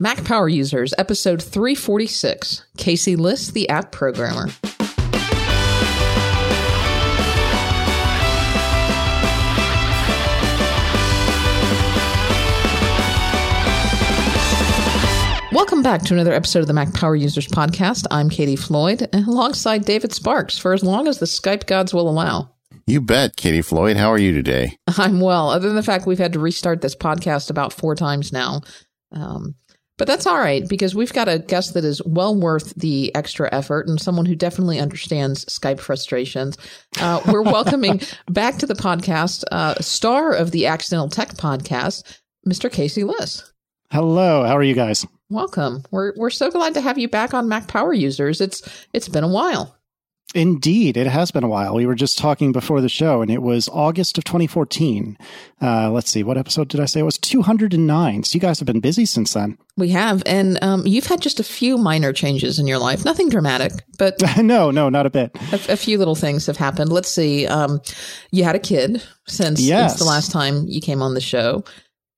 Mac Power Users, episode 346 Casey Liss, the app programmer. Welcome back to another episode of the Mac Power Users podcast. I'm Katie Floyd, alongside David Sparks for as long as the Skype gods will allow. You bet, Katie Floyd. How are you today? I'm well, other than the fact we've had to restart this podcast about four times now. Um, but that's all right because we've got a guest that is well worth the extra effort and someone who definitely understands Skype frustrations. Uh, we're welcoming back to the podcast uh, star of the Accidental Tech podcast, Mr. Casey Liss. Hello, how are you guys? Welcome. We're we're so glad to have you back on Mac Power Users. It's it's been a while. Indeed, it has been a while. We were just talking before the show, and it was August of 2014. Uh, let's see, what episode did I say? It was 209. So you guys have been busy since then. We have, and um, you've had just a few minor changes in your life. Nothing dramatic, but no, no, not a bit. A, a few little things have happened. Let's see. Um, you had a kid since, yes. since the last time you came on the show,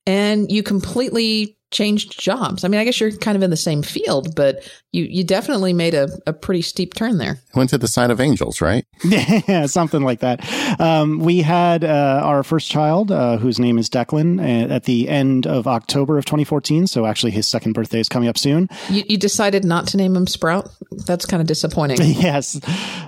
and you completely changed jobs. I mean, I guess you're kind of in the same field, but you you definitely made a, a pretty steep turn there. Went to the side of angels, right? yeah, something like that. Um, we had uh, our first child, uh, whose name is Declan, uh, at the end of October of 2014. So actually, his second birthday is coming up soon. You, you decided not to name him Sprout. That's kind of disappointing. yes,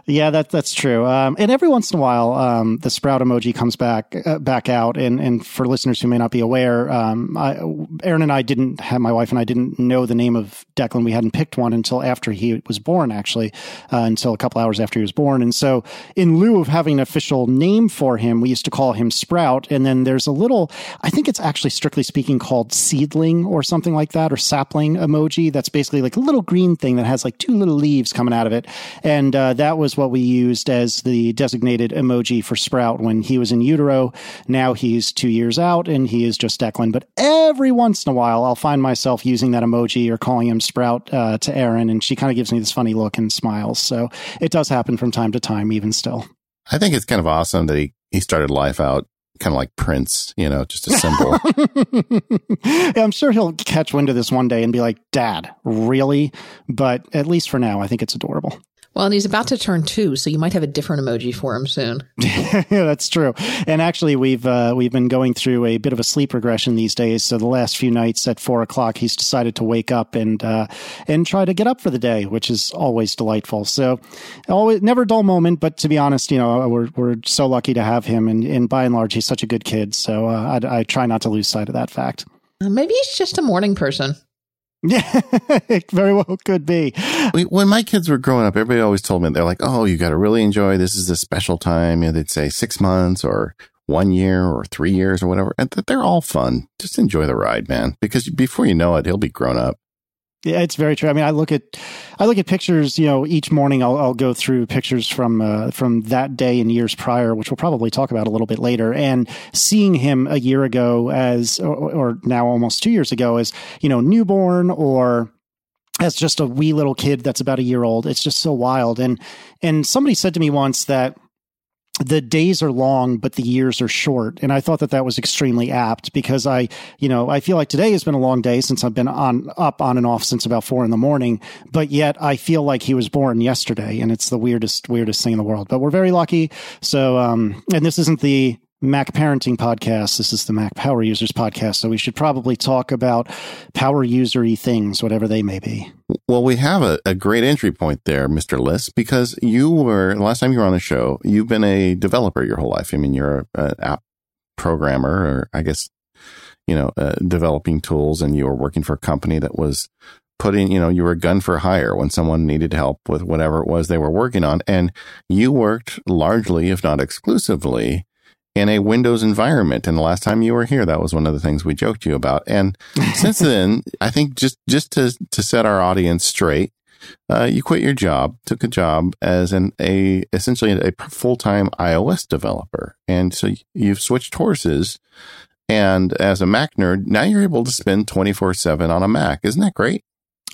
yeah, that that's true. Um, and every once in a while, um, the Sprout emoji comes back uh, back out. And and for listeners who may not be aware, um, I, Erin and I didn't have my wife and I didn't know the name of Declan. We hadn't picked one until after he was born, actually, uh, until a couple hours after he was born. And so, in lieu of having an official name for him, we used to call him Sprout. And then there's a little, I think it's actually strictly speaking called seedling or something like that, or sapling emoji. That's basically like a little green thing that has like two little leaves coming out of it. And uh, that was what we used as the designated emoji for Sprout when he was in utero. Now he's two years out and he is just Declan. But every once in a while, I'll find myself using that emoji or calling him Sprout uh, to Erin, and she kind of gives me this funny look and smiles. So it does happen from time to time, even still. I think it's kind of awesome that he, he started life out kind of like Prince, you know, just a symbol. yeah, I'm sure he'll catch wind of this one day and be like, Dad, really? But at least for now, I think it's adorable. Well, and he's about to turn two, so you might have a different emoji for him soon. yeah, that's true. And actually, we've uh, we've been going through a bit of a sleep regression these days. So the last few nights at four o'clock, he's decided to wake up and uh, and try to get up for the day, which is always delightful. So always never a dull moment. But to be honest, you know, we're we're so lucky to have him, and, and by and large, he's such a good kid. So uh, I, I try not to lose sight of that fact. Uh, maybe he's just a morning person. Yeah, it very well could be. When my kids were growing up, everybody always told me they're like, "Oh, you got to really enjoy. This is a special time." You know, they'd say six months or one year or three years or whatever, and they're all fun. Just enjoy the ride, man. Because before you know it, he'll be grown up. Yeah, it's very true. I mean, I look at, I look at pictures. You know, each morning I'll, I'll go through pictures from uh, from that day and years prior, which we'll probably talk about a little bit later. And seeing him a year ago as, or, or now almost two years ago, as you know, newborn or as just a wee little kid that's about a year old. It's just so wild. And and somebody said to me once that the days are long, but the years are short. And I thought that that was extremely apt because I, you know, I feel like today has been a long day since I've been on up on and off since about four in the morning, but yet I feel like he was born yesterday and it's the weirdest, weirdest thing in the world, but we're very lucky. So, um, and this isn't the Mac Parenting Podcast. This is the Mac Power Users Podcast. So we should probably talk about power usery things, whatever they may be. Well, we have a, a great entry point there, Mr. Liss, because you were, last time you were on the show, you've been a developer your whole life. I mean, you're an app programmer, or I guess, you know, uh, developing tools, and you were working for a company that was putting, you know, you were a gun for hire when someone needed help with whatever it was they were working on. And you worked largely, if not exclusively, in a Windows environment. And the last time you were here, that was one of the things we joked you about. And since then, I think just, just to, to set our audience straight, uh, you quit your job, took a job as an, a, essentially a full-time iOS developer. And so you've switched horses. And as a Mac nerd, now you're able to spend 24 seven on a Mac. Isn't that great?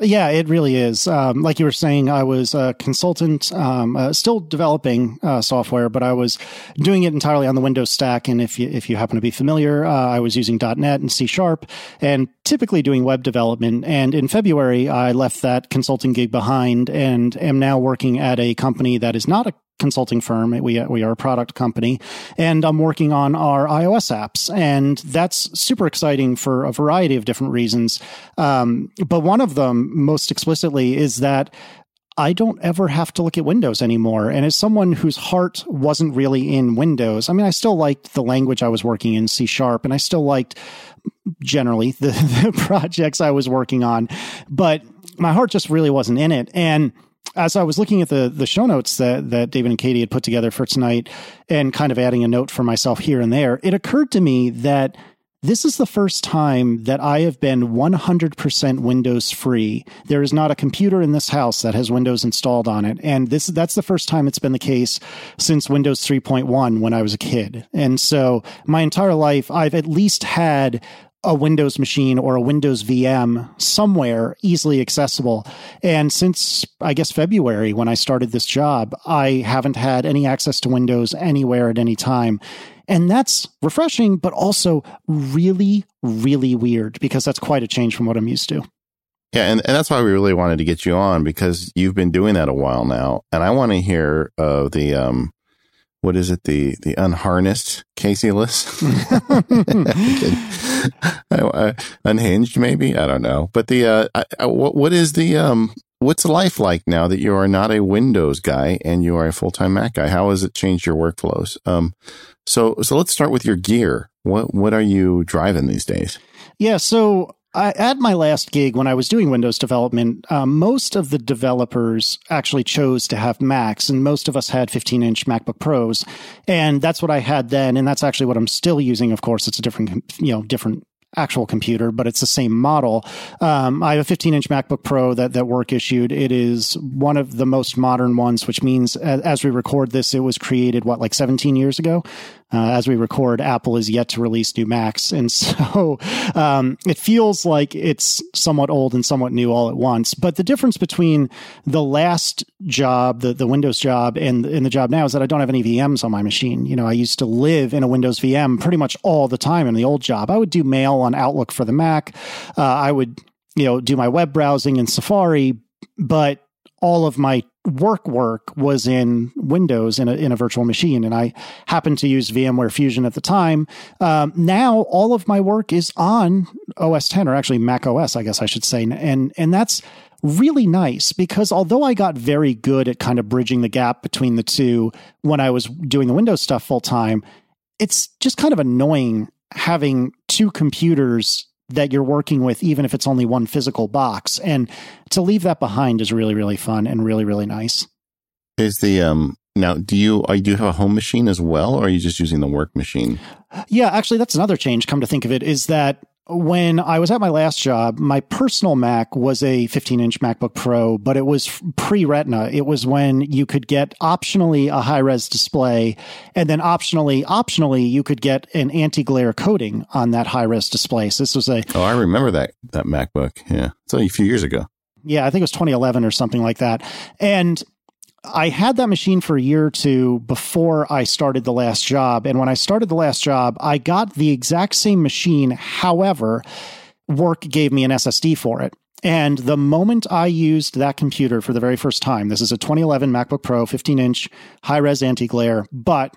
Yeah, it really is. Um, like you were saying, I was a consultant, um, uh, still developing uh, software, but I was doing it entirely on the Windows stack. And if you if you happen to be familiar, uh, I was using .NET and C Sharp, and typically doing web development. And in February, I left that consulting gig behind and am now working at a company that is not a consulting firm. We we are a product company, and I'm working on our iOS apps, and that's super exciting for a variety of different reasons. Um, but one of them, most explicitly, is that. I don't ever have to look at Windows anymore. And as someone whose heart wasn't really in Windows, I mean, I still liked the language I was working in, C sharp, and I still liked generally the, the projects I was working on, but my heart just really wasn't in it. And as I was looking at the the show notes that that David and Katie had put together for tonight, and kind of adding a note for myself here and there, it occurred to me that this is the first time that I have been 100% Windows free. There is not a computer in this house that has Windows installed on it. And this, that's the first time it's been the case since Windows 3.1 when I was a kid. And so my entire life, I've at least had a Windows machine or a Windows VM somewhere easily accessible. And since I guess February, when I started this job, I haven't had any access to Windows anywhere at any time. And that's refreshing, but also really, really weird because that's quite a change from what I'm used to. Yeah, and, and that's why we really wanted to get you on because you've been doing that a while now. And I want to hear of the um what is it the the unharnessed Casey Liss unhinged maybe I don't know but the uh I, I, what what is the um what's life like now that you are not a Windows guy and you are a full time Mac guy how has it changed your workflows um so so let's start with your gear what what are you driving these days yeah so I, at my last gig, when I was doing Windows development, um, most of the developers actually chose to have Macs, and most of us had 15 inch MacBook Pros. And that's what I had then. And that's actually what I'm still using. Of course, it's a different, you know, different actual computer, but it's the same model. Um, I have a 15 inch MacBook Pro that, that work issued. It is one of the most modern ones, which means as we record this, it was created, what, like 17 years ago? Uh, as we record, Apple is yet to release new Macs. And so um, it feels like it's somewhat old and somewhat new all at once. But the difference between the last job, the, the Windows job, and, and the job now is that I don't have any VMs on my machine. You know, I used to live in a Windows VM pretty much all the time in the old job. I would do mail on Outlook for the Mac. Uh, I would, you know, do my web browsing in Safari, but all of my work work was in Windows in a, in a virtual machine. And I happened to use VMware Fusion at the time. Um, now all of my work is on OS 10 or actually Mac OS, I guess I should say. And, and that's really nice because although I got very good at kind of bridging the gap between the two when I was doing the Windows stuff full time, it's just kind of annoying having two computers that you're working with, even if it's only one physical box. And to leave that behind is really, really fun and really, really nice. Is the um now do you are you have a home machine as well, or are you just using the work machine? Yeah, actually, that's another change. Come to think of it, is that when I was at my last job, my personal Mac was a 15 inch MacBook Pro, but it was pre Retina. It was when you could get optionally a high res display, and then optionally, optionally, you could get an anti glare coating on that high res display. So this was a. Oh, I remember that that MacBook. Yeah, it's only a few years ago. Yeah, I think it was 2011 or something like that, and I had that machine for a year or two before I started the last job. And when I started the last job, I got the exact same machine. However, work gave me an SSD for it. And the moment I used that computer for the very first time, this is a 2011 MacBook Pro, 15 inch, high res anti glare, but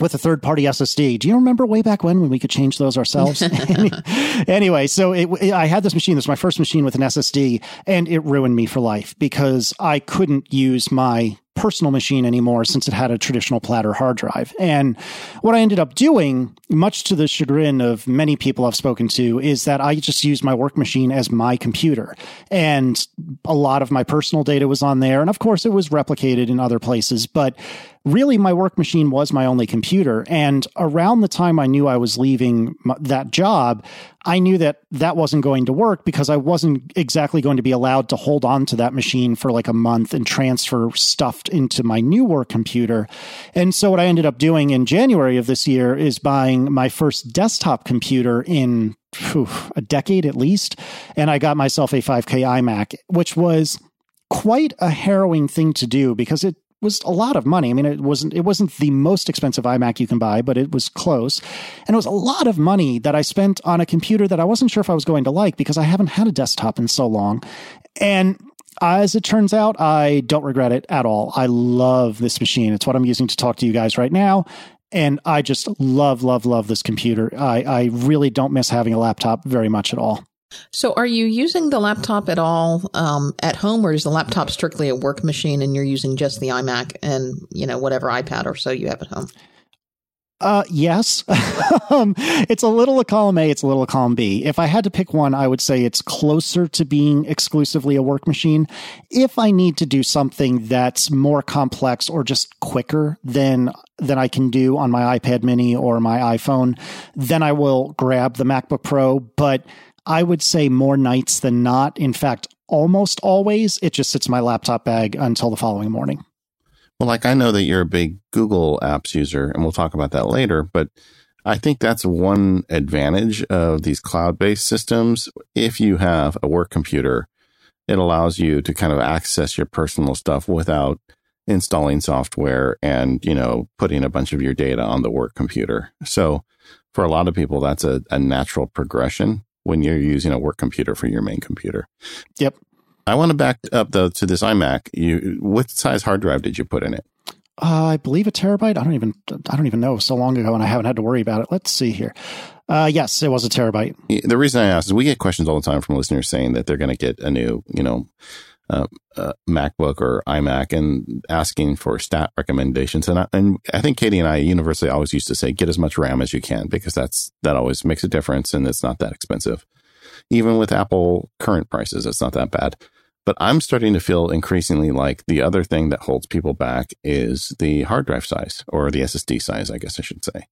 with a third party SSD. Do you remember way back when when we could change those ourselves? anyway, so it, it, I had this machine. This was my first machine with an SSD, and it ruined me for life because I couldn't use my personal machine anymore since it had a traditional platter hard drive. And what I ended up doing, much to the chagrin of many people I've spoken to, is that I just used my work machine as my computer. And a lot of my personal data was on there. And of course, it was replicated in other places, but really my work machine was my only computer. And around the time I knew I was leaving that job, I knew that that wasn't going to work because I wasn't exactly going to be allowed to hold on to that machine for like a month and transfer stuff into my new work computer. And so what I ended up doing in January of this year is buying my first desktop computer in whew, a decade at least. And I got myself a 5K iMac, which was quite a harrowing thing to do because it was a lot of money. I mean, it wasn't it wasn't the most expensive iMac you can buy, but it was close. And it was a lot of money that I spent on a computer that I wasn't sure if I was going to like because I haven't had a desktop in so long. And as it turns out, I don't regret it at all. I love this machine. It's what I'm using to talk to you guys right now. And I just love, love, love this computer. I, I really don't miss having a laptop very much at all. So, are you using the laptop at all um, at home, or is the laptop strictly a work machine, and you're using just the iMac and you know whatever iPad or so you have at home? Uh, yes. um, it's a little a column A, it's a little a column B. If I had to pick one, I would say it's closer to being exclusively a work machine. If I need to do something that's more complex or just quicker than than I can do on my iPad mini or my iPhone, then I will grab the MacBook Pro. But I would say more nights than not. In fact, almost always, it just sits in my laptop bag until the following morning. Well, like I know that you're a big Google Apps user, and we'll talk about that later, but I think that's one advantage of these cloud based systems. If you have a work computer, it allows you to kind of access your personal stuff without installing software and, you know, putting a bunch of your data on the work computer. So for a lot of people, that's a, a natural progression when you're using a work computer for your main computer. Yep. I want to back up though to this iMac. You, what size hard drive did you put in it? Uh, I believe a terabyte. I don't even I don't even know. So long ago, and I haven't had to worry about it. Let's see here. Uh, yes, it was a terabyte. The reason I asked is we get questions all the time from listeners saying that they're going to get a new, you know, uh, uh, MacBook or iMac and asking for stat recommendations. And I, and I think Katie and I universally always used to say, get as much RAM as you can because that's, that always makes a difference and it's not that expensive. Even with Apple current prices, it's not that bad. But I'm starting to feel increasingly like the other thing that holds people back is the hard drive size or the SSD size, I guess I should say.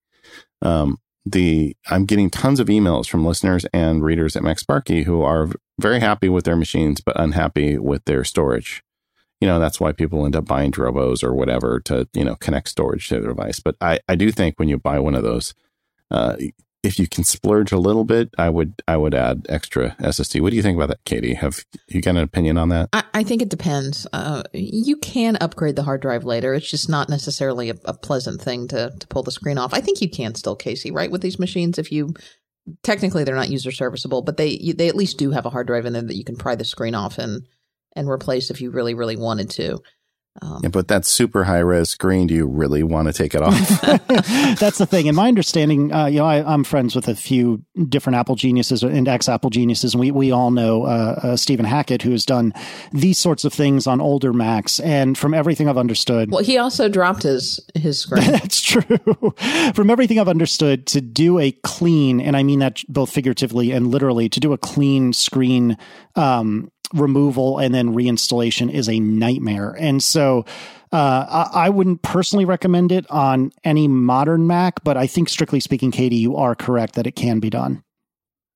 Um, the I'm getting tons of emails from listeners and readers at MacSparky who are very happy with their machines but unhappy with their storage. You know, that's why people end up buying Drobos or whatever to, you know, connect storage to their device. But I, I do think when you buy one of those, uh, if you can splurge a little bit, I would I would add extra SSD. What do you think about that, Katie? Have you got an opinion on that? I, I think it depends. Uh, you can upgrade the hard drive later. It's just not necessarily a, a, pleasant thing to to pull the screen off. I think you can still, Casey, right? With these machines, if you technically they're not user serviceable, but they they at least do have a hard drive in there that you can pry the screen off and and replace if you really really wanted to. Um, yeah, but that super high res screen, do you really want to take it off? That's the thing. In my understanding, uh, you know, I, am friends with a few different Apple geniuses and ex Apple geniuses, and we, we all know uh, uh, Stephen Hackett, who has done these sorts of things on older Macs. And from everything I've understood, well, he also dropped his his screen. That's true. from everything I've understood, to do a clean, and I mean that both figuratively and literally, to do a clean screen um, removal and then reinstallation is a nightmare. And so uh, I, I, wouldn't personally recommend it on any modern Mac, but I think strictly speaking, Katie, you are correct that it can be done.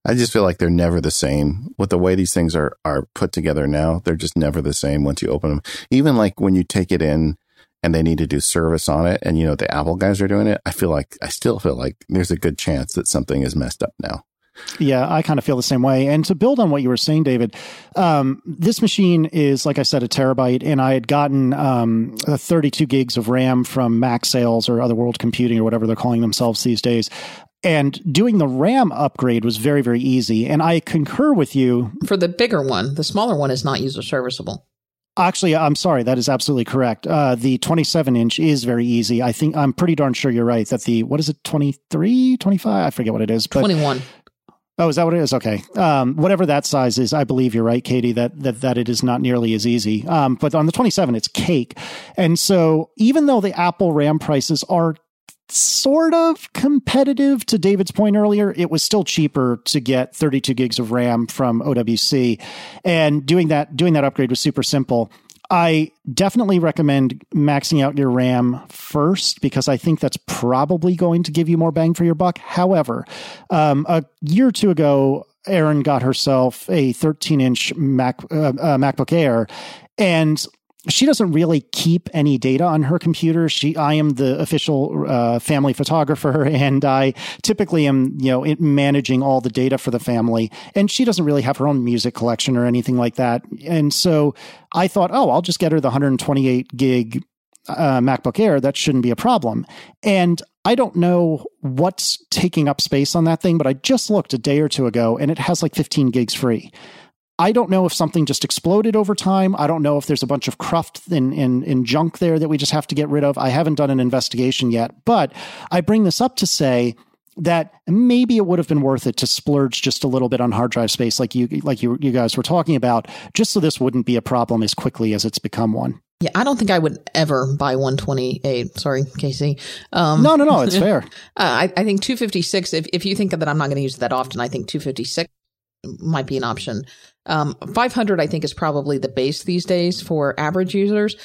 I just feel like they're never the same. With the way these things are are put together now, they're just never the same once you open them. Even like when you take it in and they need to do service on it, and you know the Apple guys are doing it. I feel like I still feel like there's a good chance that something is messed up now. Yeah, I kind of feel the same way. And to build on what you were saying, David, um, this machine is, like I said, a terabyte, and I had gotten um, 32 gigs of RAM from Mac Sales or Other World Computing or whatever they're calling themselves these days. And doing the RAM upgrade was very, very easy. And I concur with you. For the bigger one, the smaller one is not user serviceable. Actually, I'm sorry. That is absolutely correct. Uh, the 27 inch is very easy. I think I'm pretty darn sure you're right that the, what is it, 23, 25? I forget what it is. But 21. Oh, is that what it is? Okay. Um, whatever that size is, I believe you're right, Katie, that, that, that it is not nearly as easy. Um, but on the 27, it's cake. And so even though the Apple RAM prices are sort of competitive to David's point earlier, it was still cheaper to get 32 gigs of RAM from OWC. And doing that, doing that upgrade was super simple. I definitely recommend maxing out your RAM first because I think that's probably going to give you more bang for your buck. However, um, a year or two ago, Erin got herself a 13 inch Mac uh, uh, MacBook Air, and she doesn't really keep any data on her computer. She, I am the official uh, family photographer, and I typically am, you know, managing all the data for the family. And she doesn't really have her own music collection or anything like that. And so I thought, oh, I'll just get her the 128 gig uh, MacBook Air. That shouldn't be a problem. And I don't know what's taking up space on that thing, but I just looked a day or two ago, and it has like 15 gigs free. I don't know if something just exploded over time. I don't know if there's a bunch of cruft in, in, in junk there that we just have to get rid of. I haven't done an investigation yet, but I bring this up to say that maybe it would have been worth it to splurge just a little bit on hard drive space, like you like you you guys were talking about, just so this wouldn't be a problem as quickly as it's become one. Yeah, I don't think I would ever buy 128. Sorry, Casey. Um, no, no, no, it's fair. Uh, I, I think 256. If if you think that I'm not going to use it that often, I think 256 might be an option. Um, 500, I think, is probably the base these days for average users.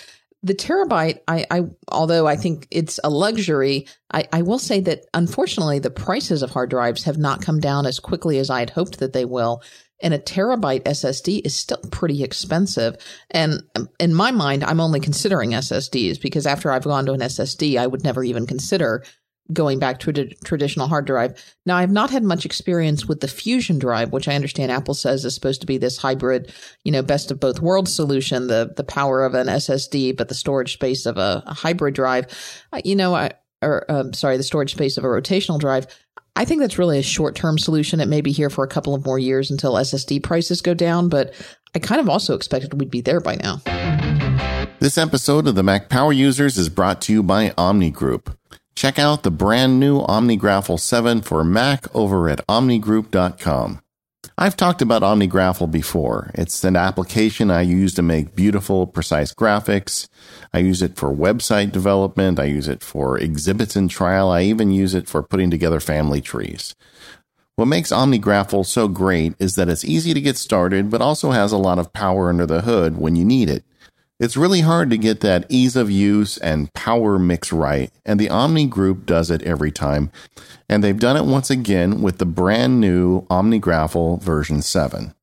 The terabyte, I, I although I think it's a luxury, I, I will say that unfortunately the prices of hard drives have not come down as quickly as I had hoped that they will. And a terabyte SSD is still pretty expensive. And um, in my mind, I'm only considering SSDs because after I've gone to an SSD, I would never even consider going back to a traditional hard drive. Now, I've not had much experience with the Fusion drive, which I understand Apple says is supposed to be this hybrid, you know, best of both worlds solution, the the power of an SSD, but the storage space of a, a hybrid drive. you know, I, or um, sorry, the storage space of a rotational drive. I think that's really a short term solution. It may be here for a couple of more years until SSD prices go down, but I kind of also expected we'd be there by now. This episode of the Mac Power Users is brought to you by Omni Group. Check out the brand new OmniGraffle 7 for Mac over at omnigroup.com. I've talked about OmniGraffle before. It's an application I use to make beautiful, precise graphics. I use it for website development. I use it for exhibits and trial. I even use it for putting together family trees. What makes OmniGraffle so great is that it's easy to get started, but also has a lot of power under the hood when you need it. It's really hard to get that ease of use and power mix right, and the Omni Group does it every time. And they've done it once again with the brand new OmniGraffle version 7.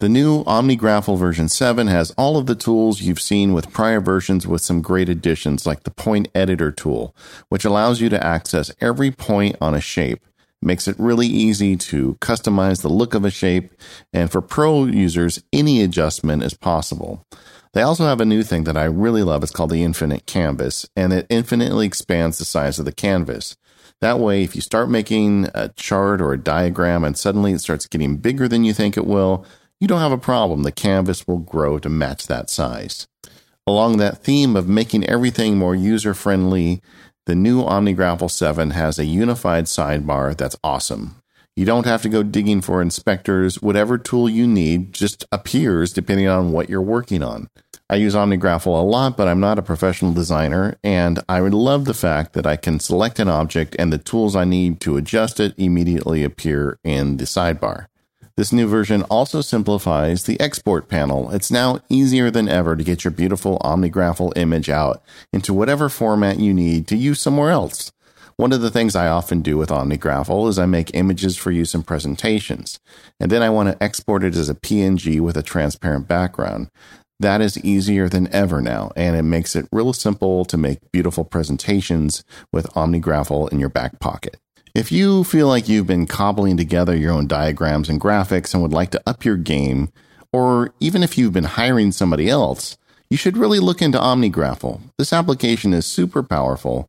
The new OmniGraffle version 7 has all of the tools you've seen with prior versions with some great additions like the point editor tool, which allows you to access every point on a shape makes it really easy to customize the look of a shape, and for pro users, any adjustment is possible. They also have a new thing that I really love. It's called the Infinite Canvas, and it infinitely expands the size of the canvas. That way, if you start making a chart or a diagram and suddenly it starts getting bigger than you think it will, you don't have a problem. The canvas will grow to match that size. Along that theme of making everything more user friendly, the new OmniGraffle 7 has a unified sidebar that's awesome. You don't have to go digging for inspectors. Whatever tool you need just appears depending on what you're working on. I use OmniGraffle a lot, but I'm not a professional designer, and I would love the fact that I can select an object and the tools I need to adjust it immediately appear in the sidebar. This new version also simplifies the export panel. It's now easier than ever to get your beautiful OmniGraffle image out into whatever format you need to use somewhere else. One of the things I often do with OmniGraffle is I make images for use in presentations, and then I want to export it as a PNG with a transparent background. That is easier than ever now, and it makes it real simple to make beautiful presentations with OmniGraffle in your back pocket. If you feel like you've been cobbling together your own diagrams and graphics and would like to up your game, or even if you've been hiring somebody else, you should really look into OmniGraffle. This application is super powerful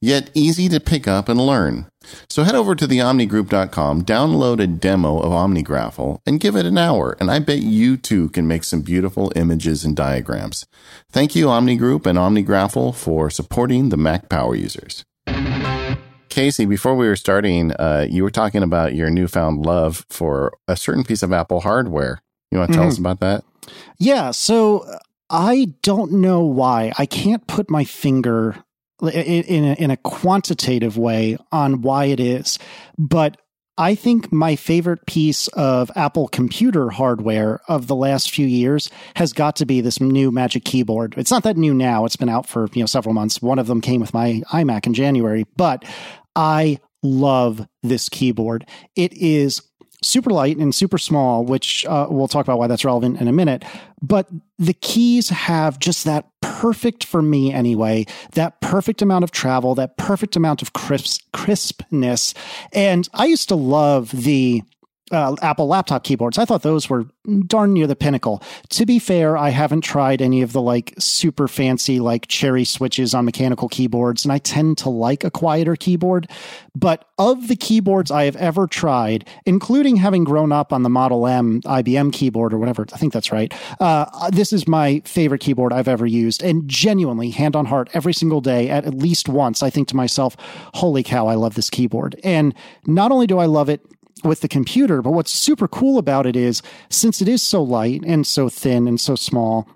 yet easy to pick up and learn. So head over to theomnigroup.com, download a demo of OmniGraffle, and give it an hour, and I bet you too can make some beautiful images and diagrams. Thank you, OmniGroup and OmniGraffle, for supporting the Mac Power users. Casey, before we were starting, uh, you were talking about your newfound love for a certain piece of Apple hardware. You want to tell mm. us mm-hmm. about that? Yeah. So I don't know why. I can't put my finger in a, in a quantitative way on why it is, but I think my favorite piece of Apple computer hardware of the last few years has got to be this new Magic Keyboard. It's not that new now. It's been out for, you know, several months. One of them came with my iMac in January, but I love this keyboard. It is super light and super small, which uh, we'll talk about why that's relevant in a minute. But the keys have just that perfect, for me anyway, that perfect amount of travel, that perfect amount of crisp, crispness. And I used to love the uh, Apple laptop keyboards. I thought those were darn near the pinnacle. To be fair, I haven't tried any of the like super fancy like cherry switches on mechanical keyboards, and I tend to like a quieter keyboard. But of the keyboards I have ever tried, including having grown up on the Model M IBM keyboard or whatever, I think that's right. Uh, this is my favorite keyboard I've ever used, and genuinely, hand on heart, every single day, at, at least once, I think to myself, "Holy cow, I love this keyboard!" And not only do I love it with the computer. But what's super cool about it is since it is so light and so thin and so small,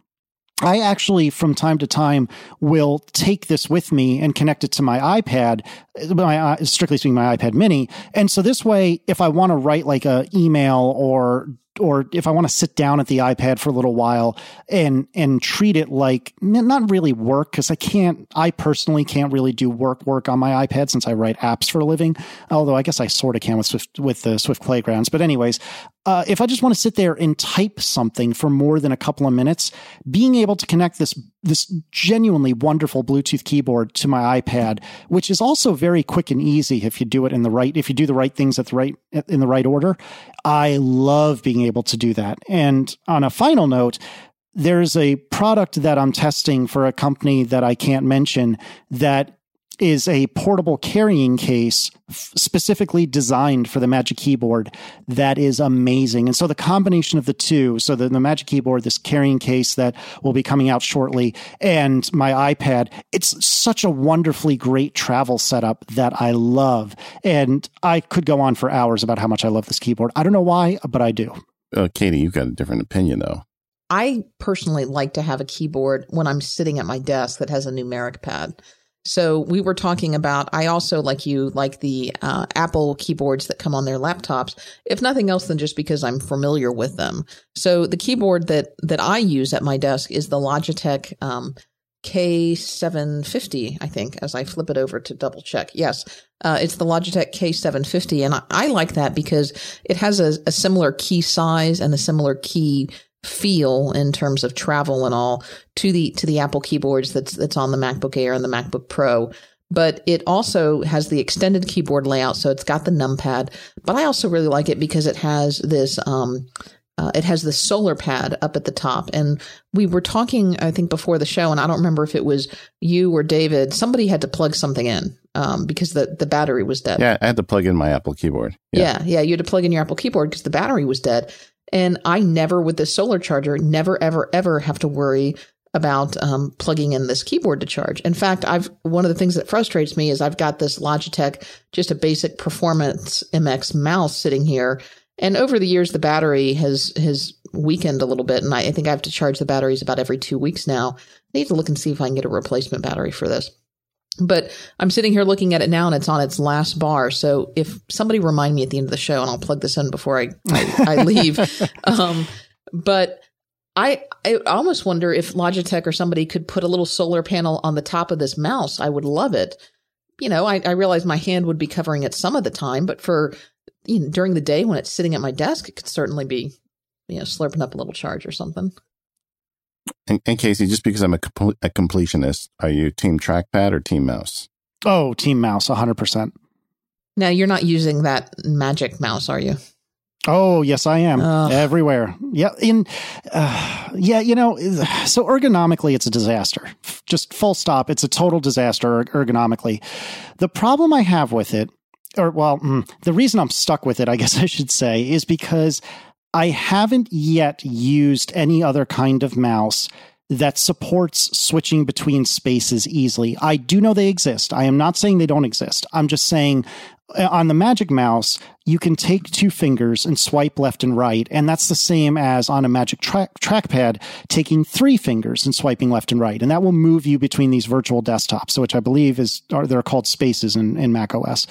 I actually, from time to time, will take this with me and connect it to my iPad, my uh, strictly speaking, my iPad Mini. And so this way, if I want to write like a email or or if I want to sit down at the iPad for a little while and and treat it like not really work because I can't I personally can't really do work work on my iPad since I write apps for a living. Although I guess I sort of can with Swift with the Swift Playgrounds. But anyways, uh, if I just want to sit there and type something for more than a couple of minutes, being able to connect this this genuinely wonderful Bluetooth keyboard to my iPad, which is also very quick and easy if you do it in the right if you do the right things at the right in the right order. I love being able to do that. And on a final note, there's a product that I'm testing for a company that I can't mention that is a portable carrying case specifically designed for the Magic Keyboard that is amazing. And so the combination of the two, so the, the Magic Keyboard, this carrying case that will be coming out shortly, and my iPad, it's such a wonderfully great travel setup that I love. And I could go on for hours about how much I love this keyboard. I don't know why, but I do. Uh, Katie, you've got a different opinion though. I personally like to have a keyboard when I'm sitting at my desk that has a numeric pad. So we were talking about, I also, like you, like the uh, Apple keyboards that come on their laptops, if nothing else than just because I'm familiar with them. So the keyboard that, that I use at my desk is the Logitech um, K750, I think, as I flip it over to double check. Yes, uh, it's the Logitech K750. And I, I like that because it has a, a similar key size and a similar key feel in terms of travel and all to the to the Apple keyboards that's that's on the MacBook Air and the MacBook Pro. But it also has the extended keyboard layout, so it's got the numpad. But I also really like it because it has this um, uh, it has the solar pad up at the top. And we were talking, I think, before the show, and I don't remember if it was you or David. Somebody had to plug something in um, because the, the battery was dead. Yeah, I had to plug in my Apple keyboard. Yeah, yeah, yeah you had to plug in your Apple keyboard because the battery was dead. And I never, with this solar charger, never, ever, ever have to worry about um, plugging in this keyboard to charge. In fact, I've one of the things that frustrates me is I've got this Logitech, just a basic performance MX mouse sitting here, and over the years the battery has has weakened a little bit, and I, I think I have to charge the batteries about every two weeks now. I need to look and see if I can get a replacement battery for this. But I'm sitting here looking at it now and it's on its last bar. So if somebody remind me at the end of the show and I'll plug this in before I, I, I leave. um, but I, I almost wonder if Logitech or somebody could put a little solar panel on the top of this mouse. I would love it. You know, I, I realize my hand would be covering it some of the time, but for you know, during the day when it's sitting at my desk, it could certainly be, you know, slurping up a little charge or something. And, and Casey, just because I'm a, a completionist, are you team trackpad or team mouse? Oh, team mouse, 100%. Now, you're not using that magic mouse, are you? Oh yes, I am uh, everywhere. Yeah, in uh, yeah, you know, so ergonomically, it's a disaster. Just full stop. It's a total disaster ergonomically. The problem I have with it, or well, mm, the reason I'm stuck with it, I guess I should say, is because I haven't yet used any other kind of mouse that supports switching between spaces easily. I do know they exist. I am not saying they don't exist. I'm just saying uh, on the Magic Mouse, you can take two fingers and swipe left and right. And that's the same as on a magic track, trackpad, taking three fingers and swiping left and right. And that will move you between these virtual desktops, which I believe is, are, they're called spaces in, in Mac OS.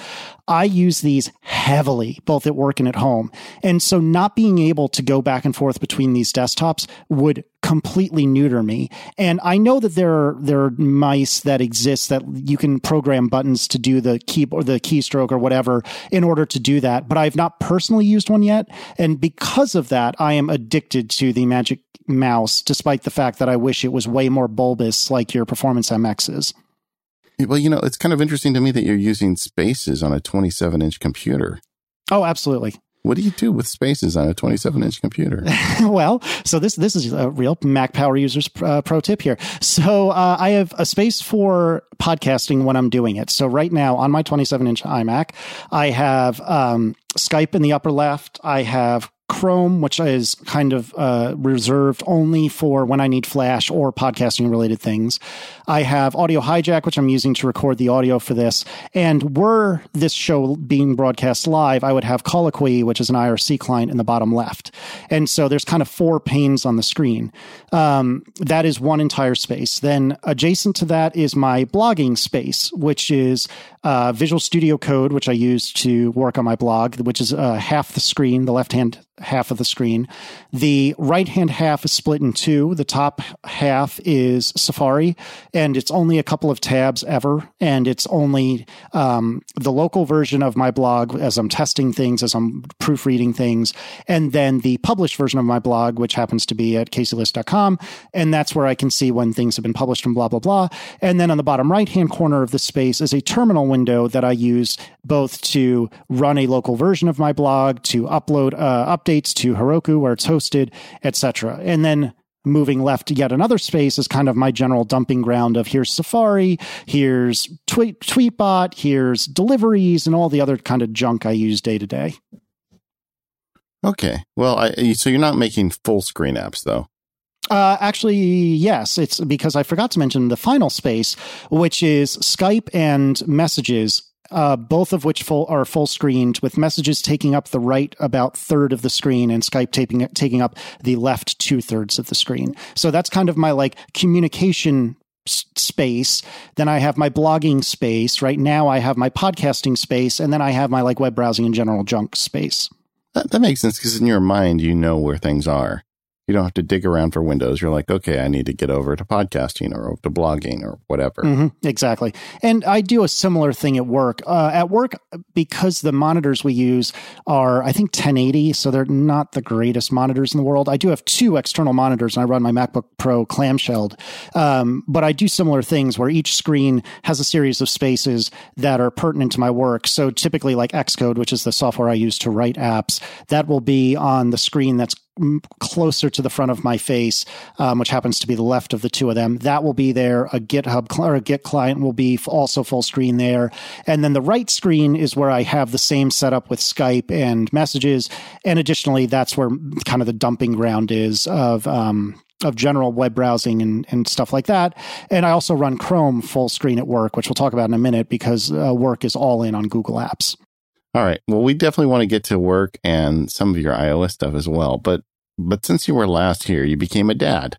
I use these heavily, both at work and at home. And so not being able to go back and forth between these desktops would completely neuter me. And I know that there are there are mice that exist that you can program buttons to do the keyboard, the keystroke or whatever in order to do that. But I've not personally used one yet, and because of that, I am addicted to the Magic Mouse, despite the fact that I wish it was way more bulbous like your Performance MX is. Well, you know, it's kind of interesting to me that you're using spaces on a 27 inch computer. Oh, absolutely. What do you do with spaces on a 27 inch computer? well, so this this is a real Mac Power users uh, pro tip here. So uh, I have a space for podcasting when I'm doing it. So right now on my 27 inch iMac, I have um, Skype in the upper left. I have Chrome, which is kind of uh, reserved only for when I need Flash or podcasting related things. I have Audio Hijack, which I'm using to record the audio for this. And were this show being broadcast live, I would have Colloquy, which is an IRC client in the bottom left. And so there's kind of four panes on the screen. Um, that is one entire space. Then adjacent to that is my blogging space, which is uh, Visual Studio Code, which I use to work on my blog, which is uh, half the screen, the left hand half of the screen. The right hand half is split in two. The top half is Safari, and it's only a couple of tabs ever. And it's only um, the local version of my blog as I'm testing things, as I'm proofreading things. And then the published version of my blog, which happens to be at caseyliss.com. And that's where I can see when things have been published and blah, blah, blah. And then on the bottom right hand corner of the space is a terminal window that I use both to run a local version of my blog, to upload uh, updates to Heroku where it's hosted, etc. And then moving left to yet another space is kind of my general dumping ground of here's Safari, here's tweet, Tweetbot, here's deliveries, and all the other kind of junk I use day to day. Okay. Well, I, so you're not making full screen apps though. Uh, actually, yes. It's because I forgot to mention the final space, which is Skype and messages uh, both of which full, are full screened with messages taking up the right about third of the screen and Skype taking, taking up the left two thirds of the screen. So that's kind of my like communication space then i have my blogging space right now i have my podcasting space and then i have my like web browsing and general junk space that, that makes sense because in your mind you know where things are you don't have to dig around for windows. You're like, okay, I need to get over to podcasting or to blogging or whatever. Mm-hmm, exactly. And I do a similar thing at work. Uh, at work, because the monitors we use are, I think, 1080, so they're not the greatest monitors in the world. I do have two external monitors, and I run my MacBook Pro clamshelled. Um, but I do similar things where each screen has a series of spaces that are pertinent to my work. So typically, like Xcode, which is the software I use to write apps, that will be on the screen that's closer to the front of my face, um, which happens to be the left of the two of them. That will be there. A GitHub cl- or a Git client will be also full screen there. And then the right screen is where I have the same setup with Skype and messages. And additionally, that's where kind of the dumping ground is of, um, of general web browsing and, and stuff like that. And I also run Chrome full screen at work, which we'll talk about in a minute because uh, work is all in on Google Apps. All right. Well, we definitely want to get to work and some of your iOS stuff as well. But but since you were last here, you became a dad,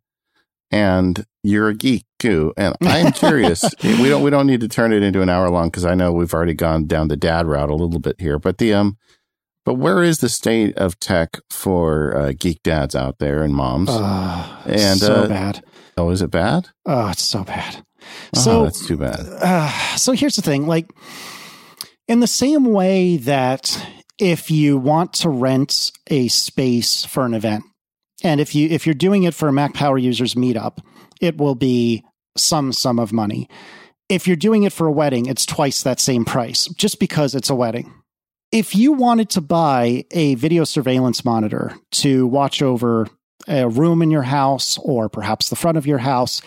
and you're a geek too. And I'm curious. we don't we don't need to turn it into an hour long because I know we've already gone down the dad route a little bit here. But the um, but where is the state of tech for uh, geek dads out there and moms? Uh, and so uh, bad. Oh, is it bad? Oh, it's so bad. Oh, so that's too bad. Uh, so here's the thing, like in the same way that if you want to rent a space for an event, and if you if you're doing it for a Mac Power users meetup, it will be some sum of money. If you're doing it for a wedding, it's twice that same price just because it's a wedding. If you wanted to buy a video surveillance monitor to watch over a room in your house or perhaps the front of your house,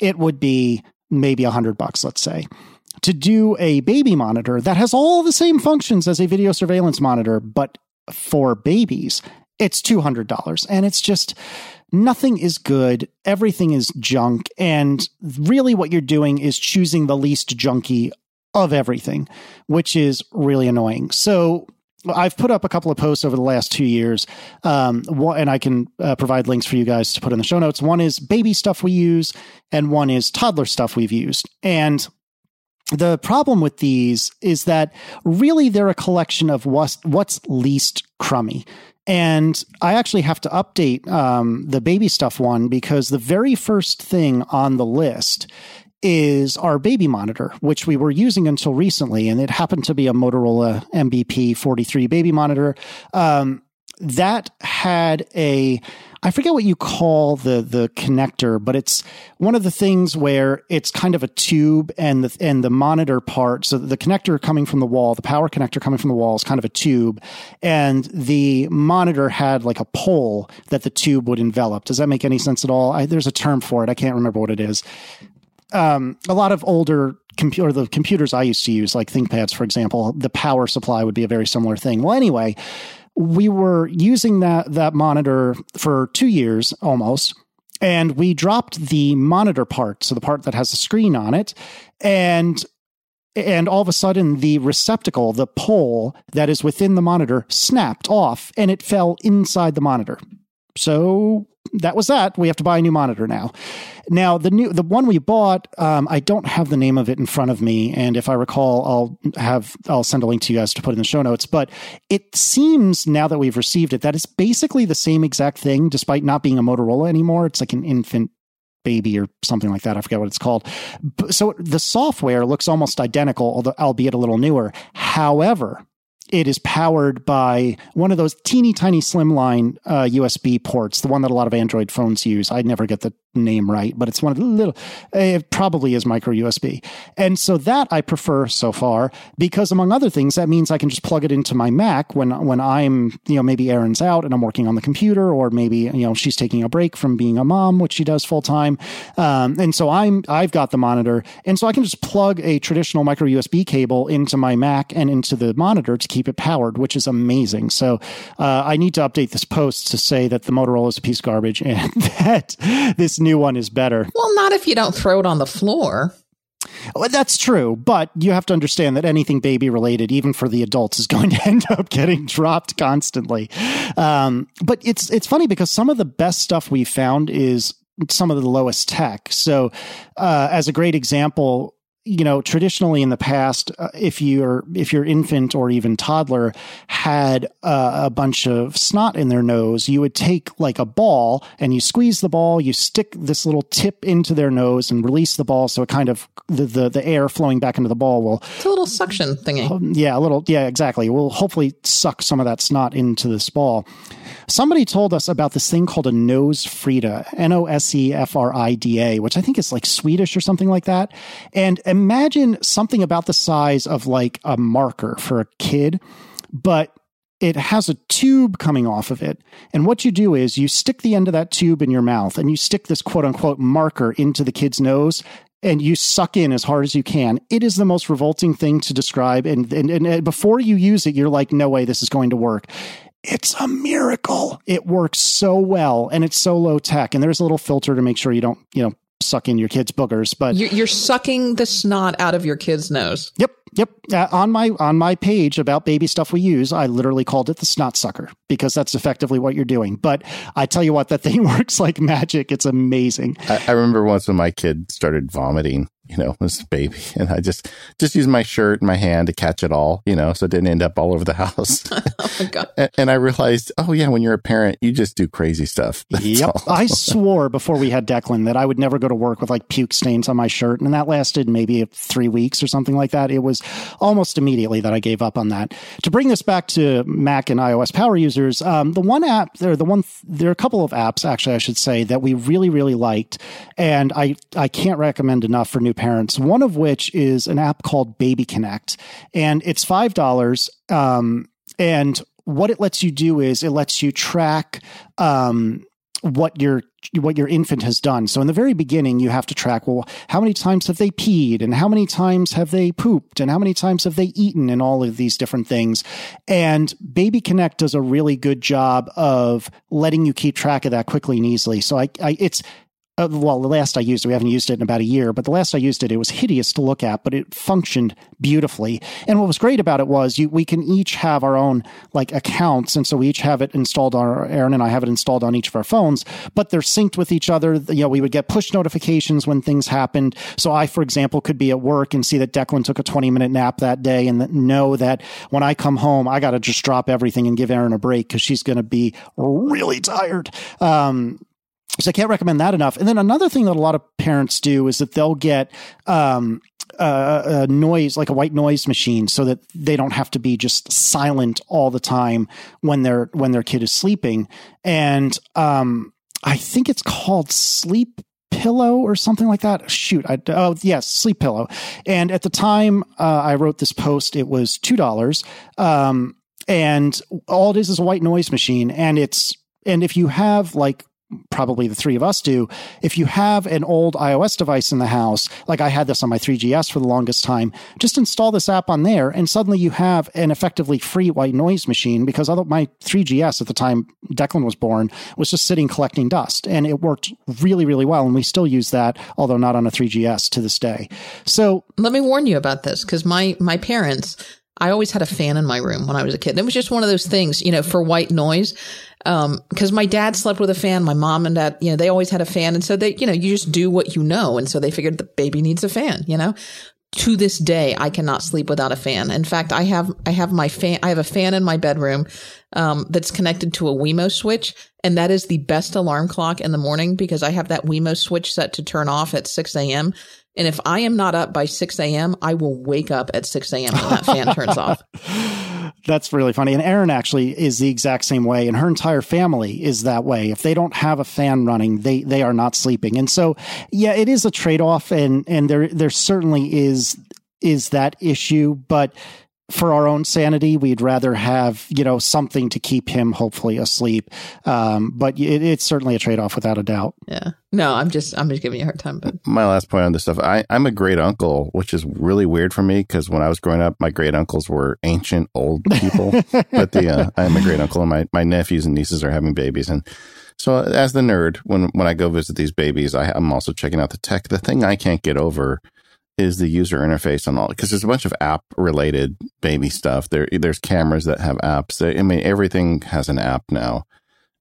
it would be maybe a hundred bucks, let's say to do a baby monitor that has all the same functions as a video surveillance monitor, but for babies, it's $200. And it's just nothing is good. Everything is junk. And really, what you're doing is choosing the least junky of everything, which is really annoying. So, I've put up a couple of posts over the last two years, um, and I can uh, provide links for you guys to put in the show notes. One is baby stuff we use, and one is toddler stuff we've used. And the problem with these is that really they're a collection of what's, what's least crummy. And I actually have to update um, the baby stuff one because the very first thing on the list is our baby monitor, which we were using until recently, and it happened to be a Motorola MBP 43 baby monitor. Um, that had a I forget what you call the the connector, but it's one of the things where it's kind of a tube and the and the monitor part. So the connector coming from the wall, the power connector coming from the wall is kind of a tube, and the monitor had like a pole that the tube would envelop. Does that make any sense at all? I, there's a term for it. I can't remember what it is. Um, a lot of older computer, the computers I used to use, like ThinkPads, for example, the power supply would be a very similar thing. Well, anyway we were using that that monitor for two years almost and we dropped the monitor part so the part that has the screen on it and and all of a sudden the receptacle the pole that is within the monitor snapped off and it fell inside the monitor so that was that. We have to buy a new monitor now. Now the new the one we bought, um, I don't have the name of it in front of me, and if I recall, I'll have I'll send a link to you guys to put in the show notes. But it seems now that we've received it that it's basically the same exact thing, despite not being a Motorola anymore. It's like an infant baby or something like that. I forget what it's called. So the software looks almost identical, although albeit a little newer. However, it is powered by one of those teeny tiny slimline uh, USB ports, the one that a lot of Android phones use. I never get the name right, but it's one of the little, it probably is micro USB. And so that I prefer so far because among other things, that means I can just plug it into my Mac when, when I'm, you know, maybe Erin's out and I'm working on the computer or maybe, you know, she's taking a break from being a mom, which she does full time. Um, and so I'm, I've got the monitor and so I can just plug a traditional micro USB cable into my Mac and into the monitor to keep it powered, which is amazing. So, uh, I need to update this post to say that the Motorola is a piece of garbage and that this new one is better. Well, not if you don't throw it on the floor. Well, that's true, but you have to understand that anything baby related, even for the adults, is going to end up getting dropped constantly. Um, but it's it's funny because some of the best stuff we found is some of the lowest tech. So, uh, as a great example, you know traditionally in the past uh, if your if your infant or even toddler had uh, a bunch of snot in their nose you would take like a ball and you squeeze the ball you stick this little tip into their nose and release the ball. So it kind of the the, the air flowing back into the ball will it's a little suction thingy. um, yeah a little yeah exactly. Will hopefully suck some of that snot into this ball. Somebody told us about this thing called a NoseFrida N O S E F R I D A, which I think is like Swedish or something like that. And imagine something about the size of like a marker for a kid, but it has a tube coming off of it. And what you do is you stick the end of that tube in your mouth and you stick this quote unquote marker into the kid's nose and you suck in as hard as you can. It is the most revolting thing to describe. And, and, and before you use it, you're like, no way, this is going to work it's a miracle. It works so well and it's so low tech. And there's a little filter to make sure you don't, you know, suck in your kid's boogers. But you're, you're sucking the snot out of your kid's nose. Yep. Yep. Uh, on my on my page about baby stuff we use, I literally called it the snot sucker because that's effectively what you're doing. But I tell you what, that thing works like magic. It's amazing. I, I remember once when my kid started vomiting you know, this baby. And I just, just used my shirt and my hand to catch it all, you know, so it didn't end up all over the house. oh my God. and, and, I realized, oh yeah, when you're a parent, you just do crazy stuff. That's yep. All. I swore before we had Declan that I would never go to work with like puke stains on my shirt. And that lasted maybe three weeks or something like that. It was almost immediately that I gave up on that. To bring this back to Mac and iOS power users, um, the one app, there, the one, there are a couple of apps actually, I should say that we really, really liked. And I, I can't recommend enough for new parents, one of which is an app called Baby Connect. And it's $5. Um, and what it lets you do is it lets you track um, what your what your infant has done. So in the very beginning, you have to track well, how many times have they peed, and how many times have they pooped, and how many times have they eaten, and all of these different things. And Baby Connect does a really good job of letting you keep track of that quickly and easily. So I, I it's uh, well, the last I used it, we haven't used it in about a year, but the last I used it, it was hideous to look at, but it functioned beautifully. And what was great about it was you, we can each have our own like accounts. And so we each have it installed on our, Erin and I have it installed on each of our phones, but they're synced with each other. You know, we would get push notifications when things happened. So I, for example, could be at work and see that Declan took a 20 minute nap that day and know that when I come home, I got to just drop everything and give Erin a break because she's going to be really tired. Um, so I can't recommend that enough. And then another thing that a lot of parents do is that they'll get um, a noise like a white noise machine so that they don't have to be just silent all the time when their when their kid is sleeping. And um, I think it's called sleep pillow or something like that. Shoot, I, oh yes, sleep pillow. And at the time uh, I wrote this post, it was two dollars. Um, and all it is is a white noise machine, and it's and if you have like probably the three of us do, if you have an old iOS device in the house, like I had this on my 3GS for the longest time, just install this app on there and suddenly you have an effectively free white noise machine because my 3GS at the time Declan was born was just sitting collecting dust and it worked really, really well. And we still use that, although not on a 3GS to this day. So let me warn you about this because my, my parents, I always had a fan in my room when I was a kid. And it was just one of those things, you know, for white noise. Um, cause my dad slept with a fan. My mom and dad, you know, they always had a fan. And so they, you know, you just do what you know. And so they figured the baby needs a fan, you know? To this day, I cannot sleep without a fan. In fact, I have, I have my fan, I have a fan in my bedroom, um, that's connected to a Wemo switch. And that is the best alarm clock in the morning because I have that Wemo switch set to turn off at 6 a.m. And if I am not up by 6 a.m., I will wake up at 6 a.m. when that fan turns off. That's really funny. And Erin actually is the exact same way, and her entire family is that way. If they don't have a fan running, they they are not sleeping. And so, yeah, it is a trade off, and and there there certainly is is that issue, but for our own sanity, we'd rather have you know something to keep him hopefully asleep. Um, but it, it's certainly a trade off without a doubt. Yeah. No, I'm just I'm just giving you a hard time. But my last point on this stuff, I, I'm a great uncle, which is really weird for me because when I was growing up, my great uncles were ancient old people. but the uh, I am a great uncle, and my my nephews and nieces are having babies, and so as the nerd, when when I go visit these babies, I, I'm also checking out the tech. The thing I can't get over is the user interface on all because there's a bunch of app related baby stuff. There, there's cameras that have apps. I mean, everything has an app now,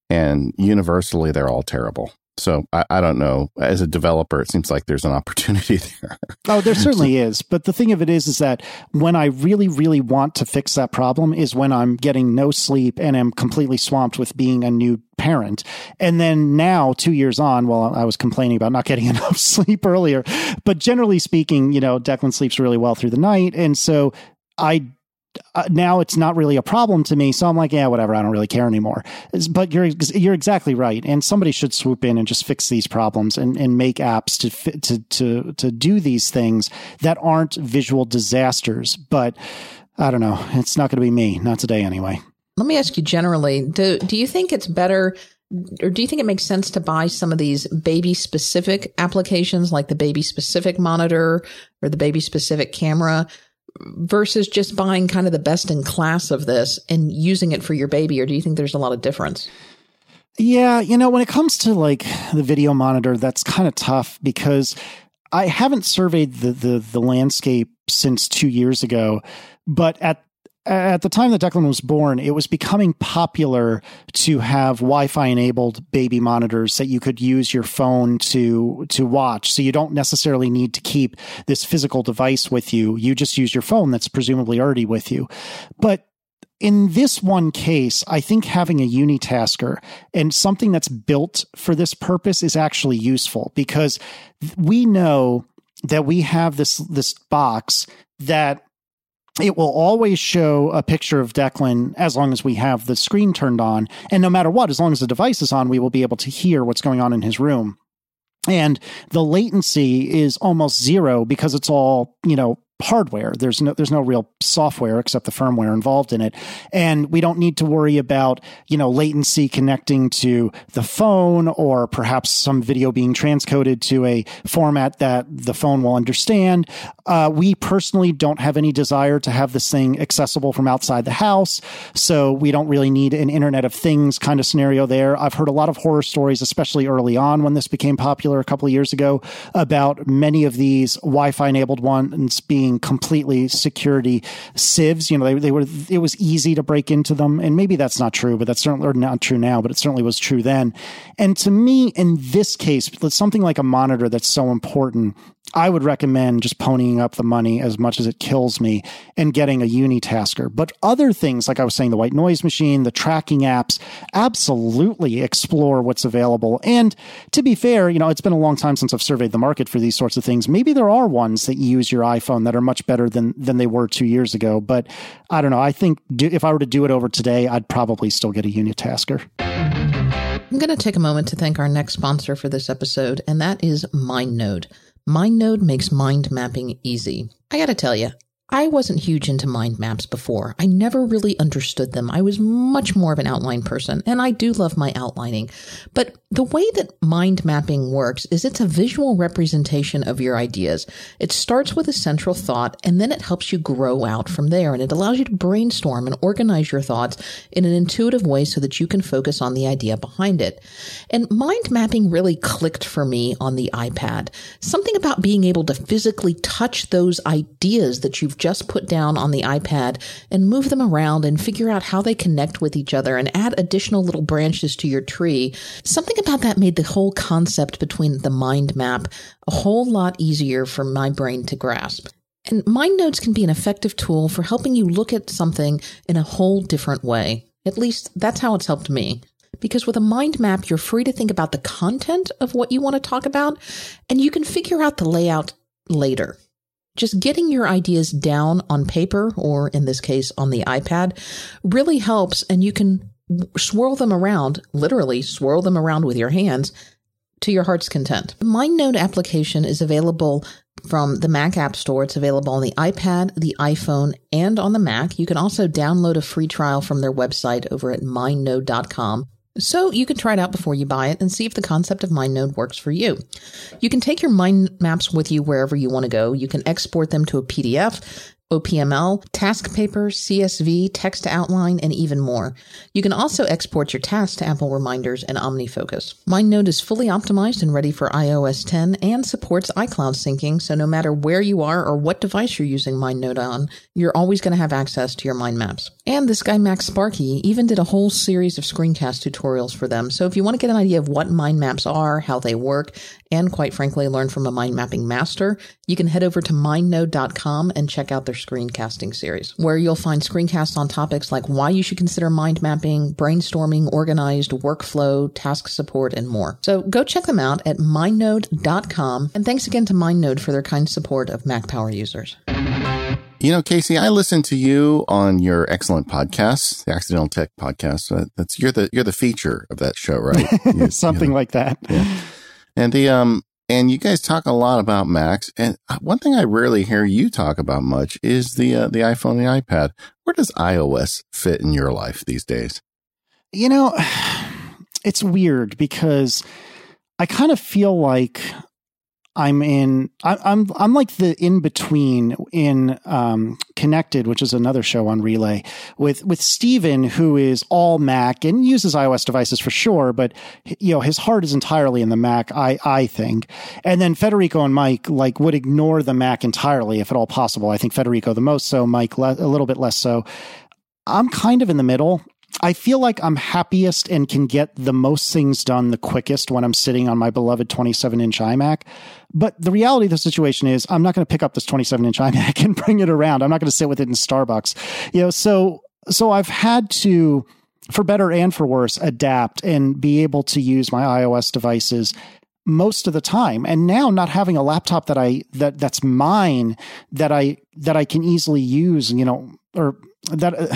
and universally, they're all terrible. So I, I, don't know. As a developer, it seems like there's an opportunity there. Oh, there certainly is. But the thing of it is, is that when I really, really want to fix that problem is when I'm getting no sleep and am completely swamped with being a new parent. And then now, two years on, well, I was complaining about not getting enough sleep earlier, but generally speaking, you know, Declan sleeps really well through the night. And so I uh, now it's not really a problem to me. So I'm like, yeah, whatever. I don't really care anymore. But you're you're exactly right. And somebody should swoop in and just fix these problems and, and make apps to to to to do these things that aren't visual disasters. But I don't know. It's not going to be me. Not today, anyway. Let me ask you generally. Do do you think it's better? Or do you think it makes sense to buy some of these baby specific applications like the baby specific monitor or the baby specific camera versus just buying kind of the best in class of this and using it for your baby? Or do you think there's a lot of difference? Yeah, you know, when it comes to like the video monitor, that's kind of tough because I haven't surveyed the, the the landscape since two years ago, but at at the time that Declan was born, it was becoming popular to have Wi-Fi enabled baby monitors that you could use your phone to to watch. So you don't necessarily need to keep this physical device with you. You just use your phone that's presumably already with you. But in this one case, I think having a unitasker and something that's built for this purpose is actually useful because we know that we have this this box that it will always show a picture of Declan as long as we have the screen turned on. And no matter what, as long as the device is on, we will be able to hear what's going on in his room. And the latency is almost zero because it's all, you know, hardware. There's no there's no real software except the firmware involved in it, and we don't need to worry about you know latency connecting to the phone or perhaps some video being transcoded to a format that the phone will understand. Uh, we personally don't have any desire to have this thing accessible from outside the house, so we don't really need an Internet of Things kind of scenario there. I've heard a lot of horror stories, especially early on when this became popular a couple of years ago, about many of these Wi-Fi enabled ones being being completely security sieves. You know, they, they were, it was easy to break into them. And maybe that's not true, but that's certainly not true now, but it certainly was true then. And to me, in this case, something like a monitor that's so important I would recommend just ponying up the money as much as it kills me and getting a unitasker. But other things, like I was saying, the white noise machine, the tracking apps, absolutely explore what's available. And to be fair, you know, it's been a long time since I've surveyed the market for these sorts of things. Maybe there are ones that use your iPhone that are much better than than they were two years ago. But I don't know. I think do, if I were to do it over today, I'd probably still get a unitasker. I'm going to take a moment to thank our next sponsor for this episode, and that is MindNode. MindNode makes mind mapping easy. I gotta tell you, I wasn't huge into mind maps before. I never really understood them. I was much more of an outline person, and I do love my outlining. But the way that mind mapping works is it's a visual representation of your ideas. It starts with a central thought, and then it helps you grow out from there, and it allows you to brainstorm and organize your thoughts in an intuitive way so that you can focus on the idea behind it. And mind mapping really clicked for me on the iPad. Something about being able to physically touch those ideas that you've just put down on the iPad and move them around and figure out how they connect with each other and add additional little branches to your tree. Something about that made the whole concept between the mind map a whole lot easier for my brain to grasp. And mind nodes can be an effective tool for helping you look at something in a whole different way. At least that's how it's helped me. Because with a mind map, you're free to think about the content of what you want to talk about, and you can figure out the layout later just getting your ideas down on paper or in this case on the iPad really helps and you can swirl them around, literally swirl them around with your hands to your heart's content. The MindNode application is available from the Mac App Store. It's available on the iPad, the iPhone, and on the Mac. You can also download a free trial from their website over at mindnode.com. So you can try it out before you buy it and see if the concept of MindNode works for you. You can take your mind maps with you wherever you want to go. You can export them to a PDF OPML, TaskPaper, CSV, text outline, and even more. You can also export your tasks to Apple Reminders and OmniFocus. MindNode is fully optimized and ready for iOS 10 and supports iCloud syncing, so no matter where you are or what device you're using MindNode on, you're always going to have access to your mind maps. And this guy MacSparky even did a whole series of screencast tutorials for them. So if you want to get an idea of what mind maps are, how they work, and quite frankly learn from a mind mapping master, you can head over to mindnode.com and check out their screencasting series, where you'll find screencasts on topics like why you should consider mind mapping, brainstorming, organized workflow, task support, and more. So go check them out at mindnode.com. And thanks again to MindNode for their kind support of Mac Power users. You know, Casey, I listen to you on your excellent podcast, the Accidental Tech podcast. That's you're the you're the feature of that show, right? You, Something you know. like that. Yeah. And the um and you guys talk a lot about Macs. And one thing I rarely hear you talk about much is the uh, the iPhone and the iPad. Where does iOS fit in your life these days? You know, it's weird because I kind of feel like I'm in. I'm I'm like the in between in um, Connected, which is another show on Relay with with Steven, who is all Mac and uses iOS devices for sure, but you know his heart is entirely in the Mac. I I think, and then Federico and Mike like would ignore the Mac entirely if at all possible. I think Federico the most so, Mike le- a little bit less so. I'm kind of in the middle. I feel like I'm happiest and can get the most things done the quickest when I'm sitting on my beloved 27 inch iMac. But the reality of the situation is I'm not going to pick up this 27 inch iMac and bring it around. I'm not going to sit with it in Starbucks. You know, so, so I've had to, for better and for worse, adapt and be able to use my iOS devices most of the time and now not having a laptop that i that that's mine that i that i can easily use you know or that uh,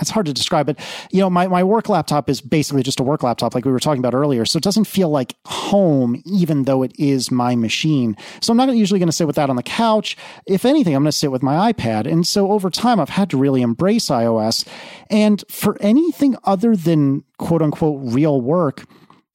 it's hard to describe, but you know, my, my work laptop is basically just a work laptop, like we were talking about earlier. So it doesn't feel like home, even though it is my machine. So I'm not usually going to sit with that on the couch. If anything, I'm going to sit with my iPad. And so over time, I've had to really embrace iOS. And for anything other than quote unquote real work,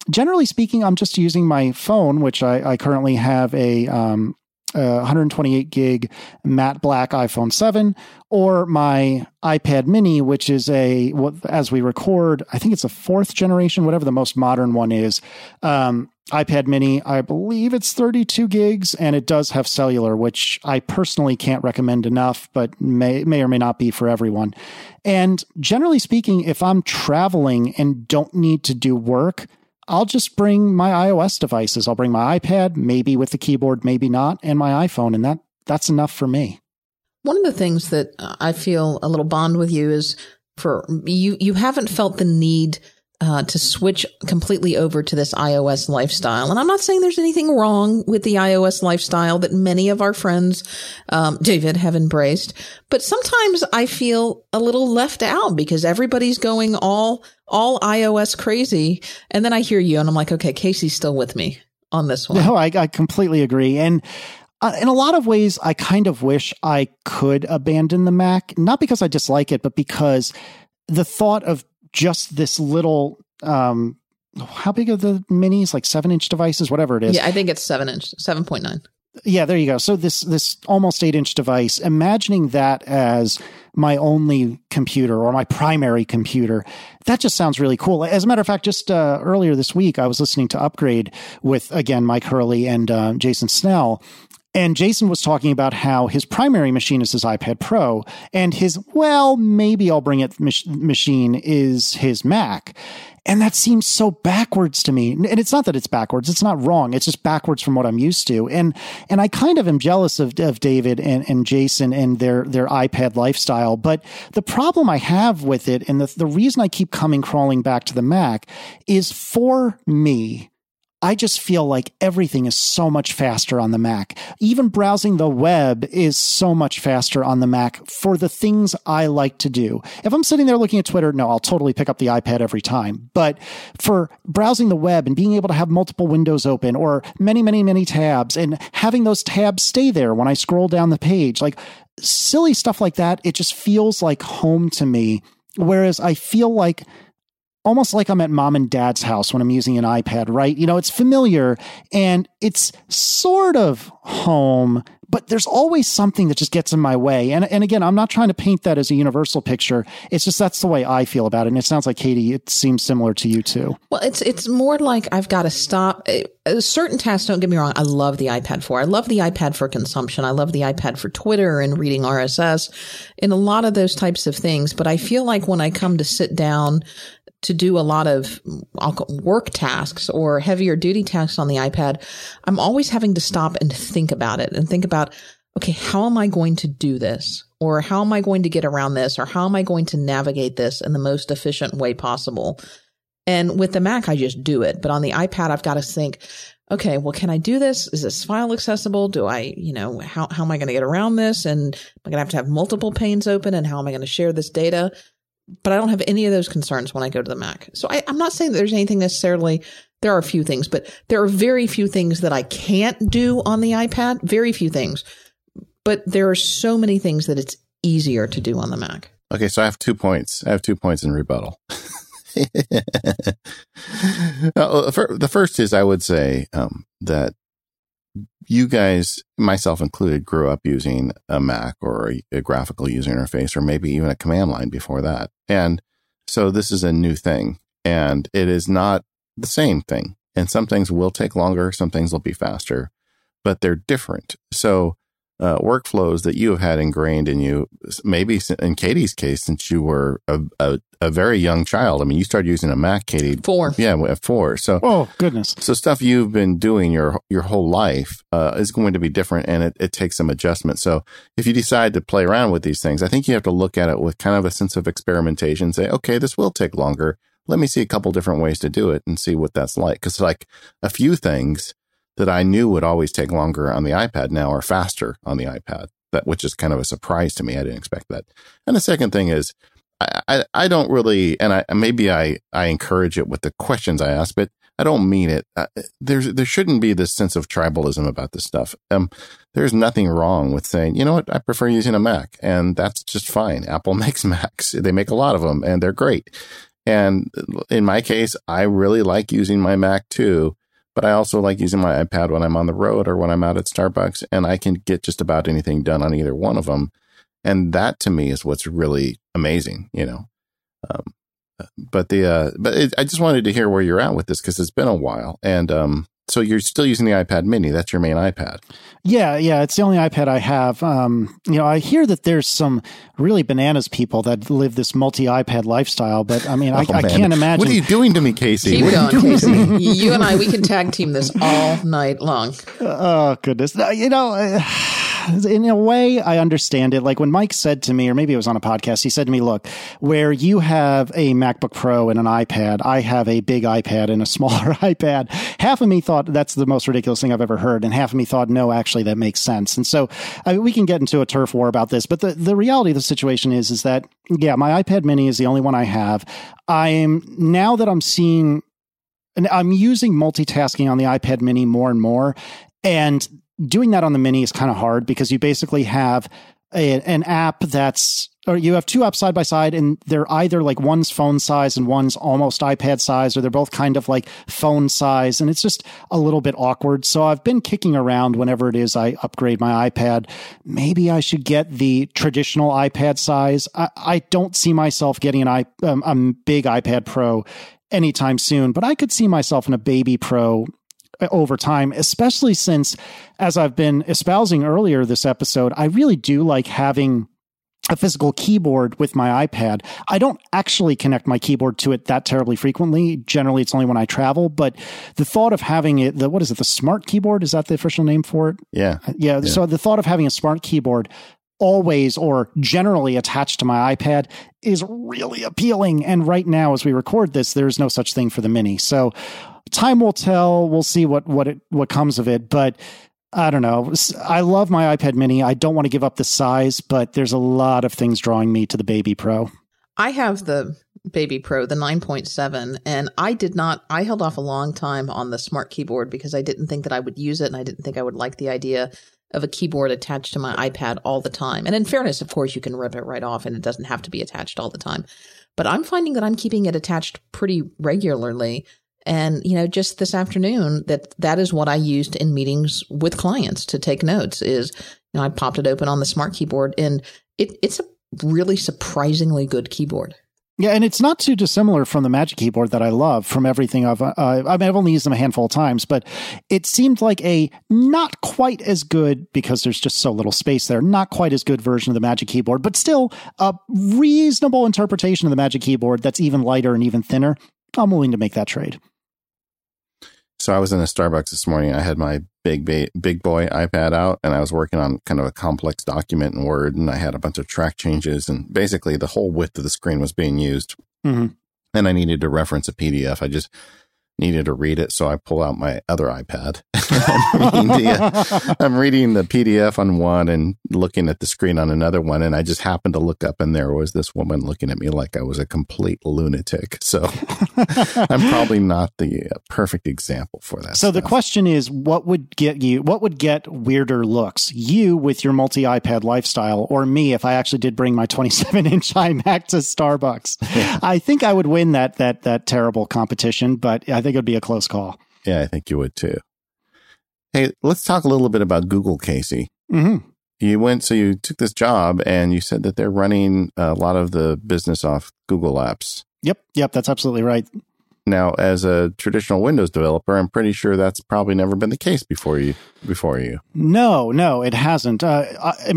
generally speaking, I'm just using my phone, which I, I currently have a um, uh, 128 gig matte black iPhone 7 or my iPad mini, which is a, as we record, I think it's a fourth generation, whatever the most modern one is. Um, iPad mini, I believe it's 32 gigs and it does have cellular, which I personally can't recommend enough, but may, may or may not be for everyone. And generally speaking, if I'm traveling and don't need to do work, I'll just bring my iOS devices. I'll bring my iPad, maybe with the keyboard, maybe not, and my iPhone, and that that's enough for me. One of the things that I feel a little bond with you is for you you haven't felt the need uh, to switch completely over to this iOS lifestyle. And I'm not saying there's anything wrong with the iOS lifestyle that many of our friends, um, David, have embraced. But sometimes I feel a little left out because everybody's going all, all iOS crazy. And then I hear you and I'm like, okay, Casey's still with me on this one. No, I, I completely agree. And uh, in a lot of ways, I kind of wish I could abandon the Mac, not because I dislike it, but because the thought of just this little um how big are the minis? Like seven inch devices whatever it is. Yeah i think it's seven inch 7.9 yeah there you go. So this this almost eight inch device imagining that as my only computer or my primary computer that just sounds really cool. As a matter of fact just uh, earlier this week i was listening to upgrade with again mike hurley and uh, jason snell and Jason was talking about how his primary machine is his iPad Pro, and his, well, maybe I'll bring it mach- machine is his Mac. And that seems so backwards to me. And it's not that it's backwards. It's not wrong. It's just backwards from what I'm used to. And, and I kind of am jealous of, of David and, and Jason and their, their iPad lifestyle. But the problem I have with it and the, the reason I keep coming crawling back to the Mac is for me, I just feel like everything is so much faster on the Mac. Even browsing the web is so much faster on the Mac for the things I like to do. If I'm sitting there looking at Twitter, no, I'll totally pick up the iPad every time. But for browsing the web and being able to have multiple windows open or many, many, many tabs and having those tabs stay there when I scroll down the page, like silly stuff like that, it just feels like home to me. Whereas I feel like almost like I'm at mom and dad's house when I'm using an iPad, right? You know, it's familiar and it's sort of home, but there's always something that just gets in my way. And, and again, I'm not trying to paint that as a universal picture. It's just that's the way I feel about it. And it sounds like Katie, it seems similar to you too. Well, it's it's more like I've got to stop. Uh, uh, certain tasks, don't get me wrong, I love the iPad for. I love the iPad for consumption. I love the iPad for Twitter and reading RSS and a lot of those types of things. But I feel like when I come to sit down to do a lot of work tasks or heavier duty tasks on the iPad, I'm always having to stop and think about it and think about, okay, how am I going to do this? Or how am I going to get around this? Or how am I going to navigate this in the most efficient way possible? And with the Mac, I just do it. But on the iPad, I've got to think, okay, well, can I do this? Is this file accessible? Do I, you know, how, how am I going to get around this? And am I going to have to have multiple panes open? And how am I going to share this data? But I don't have any of those concerns when I go to the Mac. So I, am not saying that there's anything necessarily. There are a few things, but there are very few things that I can't do on the iPad. Very few things, but there are so many things that it's easier to do on the Mac. Okay, so I have two points. I have two points in rebuttal. uh, the first is I would say um, that you guys, myself included, grew up using a Mac or a, a, graphical user interface, or maybe even a command line before that. And so this is a new thing, and it is not the same thing. And some things will take longer, some things will be faster, but they're different. So uh, workflows that you have had ingrained in you, maybe in Katie's case, since you were a, a, a, very young child. I mean, you started using a Mac, Katie. Four. Yeah, at four. So, oh goodness. So stuff you've been doing your your whole life uh, is going to be different, and it, it takes some adjustment. So, if you decide to play around with these things, I think you have to look at it with kind of a sense of experimentation. Say, okay, this will take longer. Let me see a couple different ways to do it and see what that's like. Because like a few things that I knew would always take longer on the iPad now are faster on the iPad. that which is kind of a surprise to me. I didn't expect that. And the second thing is, I, I, I don't really, and I maybe I I encourage it with the questions I ask, but I don't mean it. Uh, there's there shouldn't be this sense of tribalism about this stuff. Um, there's nothing wrong with saying, you know what, I prefer using a Mac, and that's just fine. Apple makes Macs; they make a lot of them, and they're great. And in my case, I really like using my Mac too, but I also like using my iPad when I'm on the road or when I'm out at Starbucks, and I can get just about anything done on either one of them. And that to me is what's really amazing, you know. Um, but the uh, but it, I just wanted to hear where you're at with this because it's been a while, and um, so you're still using the iPad Mini. That's your main iPad. Yeah, yeah, it's the only iPad I have. Um, you know, I hear that there's some really bananas people that live this multi iPad lifestyle, but I mean, oh, I, I, can't imagine. What are you doing to me, Casey? Keep going, Casey. you and I, we can tag team this all night long. Oh goodness, you know. Uh, in a way, I understand it. Like when Mike said to me, or maybe it was on a podcast, he said to me, look, where you have a MacBook Pro and an iPad, I have a big iPad and a smaller iPad. Half of me thought that's the most ridiculous thing I've ever heard. And half of me thought, no, actually, that makes sense. And so I mean, we can get into a turf war about this. But the, the reality of the situation is, is that, yeah, my iPad mini is the only one I have. I'm now that I'm seeing and I'm using multitasking on the iPad mini more and more. And doing that on the mini is kind of hard because you basically have a, an app that's or you have two apps side by side and they're either like one's phone size and one's almost iPad size or they're both kind of like phone size and it's just a little bit awkward. So I've been kicking around whenever it is I upgrade my iPad. Maybe I should get the traditional iPad size. I, I don't see myself getting an um, a big iPad Pro anytime soon, but I could see myself in a baby Pro over time, especially since, as I've been espousing earlier this episode, I really do like having a physical keyboard with my iPad. I don't actually connect my keyboard to it that terribly frequently. Generally, it's only when I travel, but the thought of having it, the, what is it, the smart keyboard? Is that the official name for it? Yeah. Yeah. yeah. So the thought of having a smart keyboard always or generally attached to my iPad is really appealing. And right now, as we record this, there's no such thing for the mini. So time will tell. We'll see what what it what comes of it, but I don't know. I love my iPad mini. I don't want to give up the size, but there's a lot of things drawing me to the Baby Pro. I have the Baby Pro, the 9.7, and I did not, I held off a long time on the smart keyboard because I didn't think that I would use it and I didn't think I would like the idea of a keyboard attached to my iPad all the time. And in fairness, of course, you can rip it right off and it doesn't have to be attached all the time. But I'm finding that I'm keeping it attached pretty regularly and, you know, just this afternoon that that is what I used in meetings with clients to take notes is, you know, I popped it open on the smart keyboard and it, it's a really surprisingly good keyboard. Yeah, and it's not too dissimilar from the Magic Keyboard that I love from everything I've. Uh, I mean, I've only used them a handful of times, but it seemed like a not quite as good because there's just so little space there. Not quite as good version of the Magic Keyboard, but still a reasonable interpretation of the Magic Keyboard that's even lighter and even thinner. I'm willing to make that trade. So I was in a Starbucks this morning. I had my big ba- big boy iPad out, and I was working on kind of a complex document in Word, and I had a bunch of track changes, and basically the whole width of the screen was being used. Mm-hmm. And I needed to reference a PDF. I just needed to read it, so I pull out my other iPad. I'm, reading the, I'm, reading the, PDF on one and looking at the screen on another one, and I just happened to look up, and there was this woman looking at me like I was a complete lunatic. So I'm probably not the uh, perfect example for that. So stuff. the question is, what would get you? What would get weirder looks? You with your multi iPad lifestyle, or me if I actually did bring my 27 inch iMac to Starbucks? Yeah. I think I would win that that that terrible competition, but I think it would be a close call. Yeah, I think you would too. Hey, let's talk a little bit about Google, Casey. Mm-hmm. You went, so you took this job and you said that they're running a lot of the business off Google Apps. Yep. Yep. That's absolutely right. Now, as a traditional Windows developer, I'm pretty sure that's probably never been the case before you. Before you, no, no, it hasn't. Uh,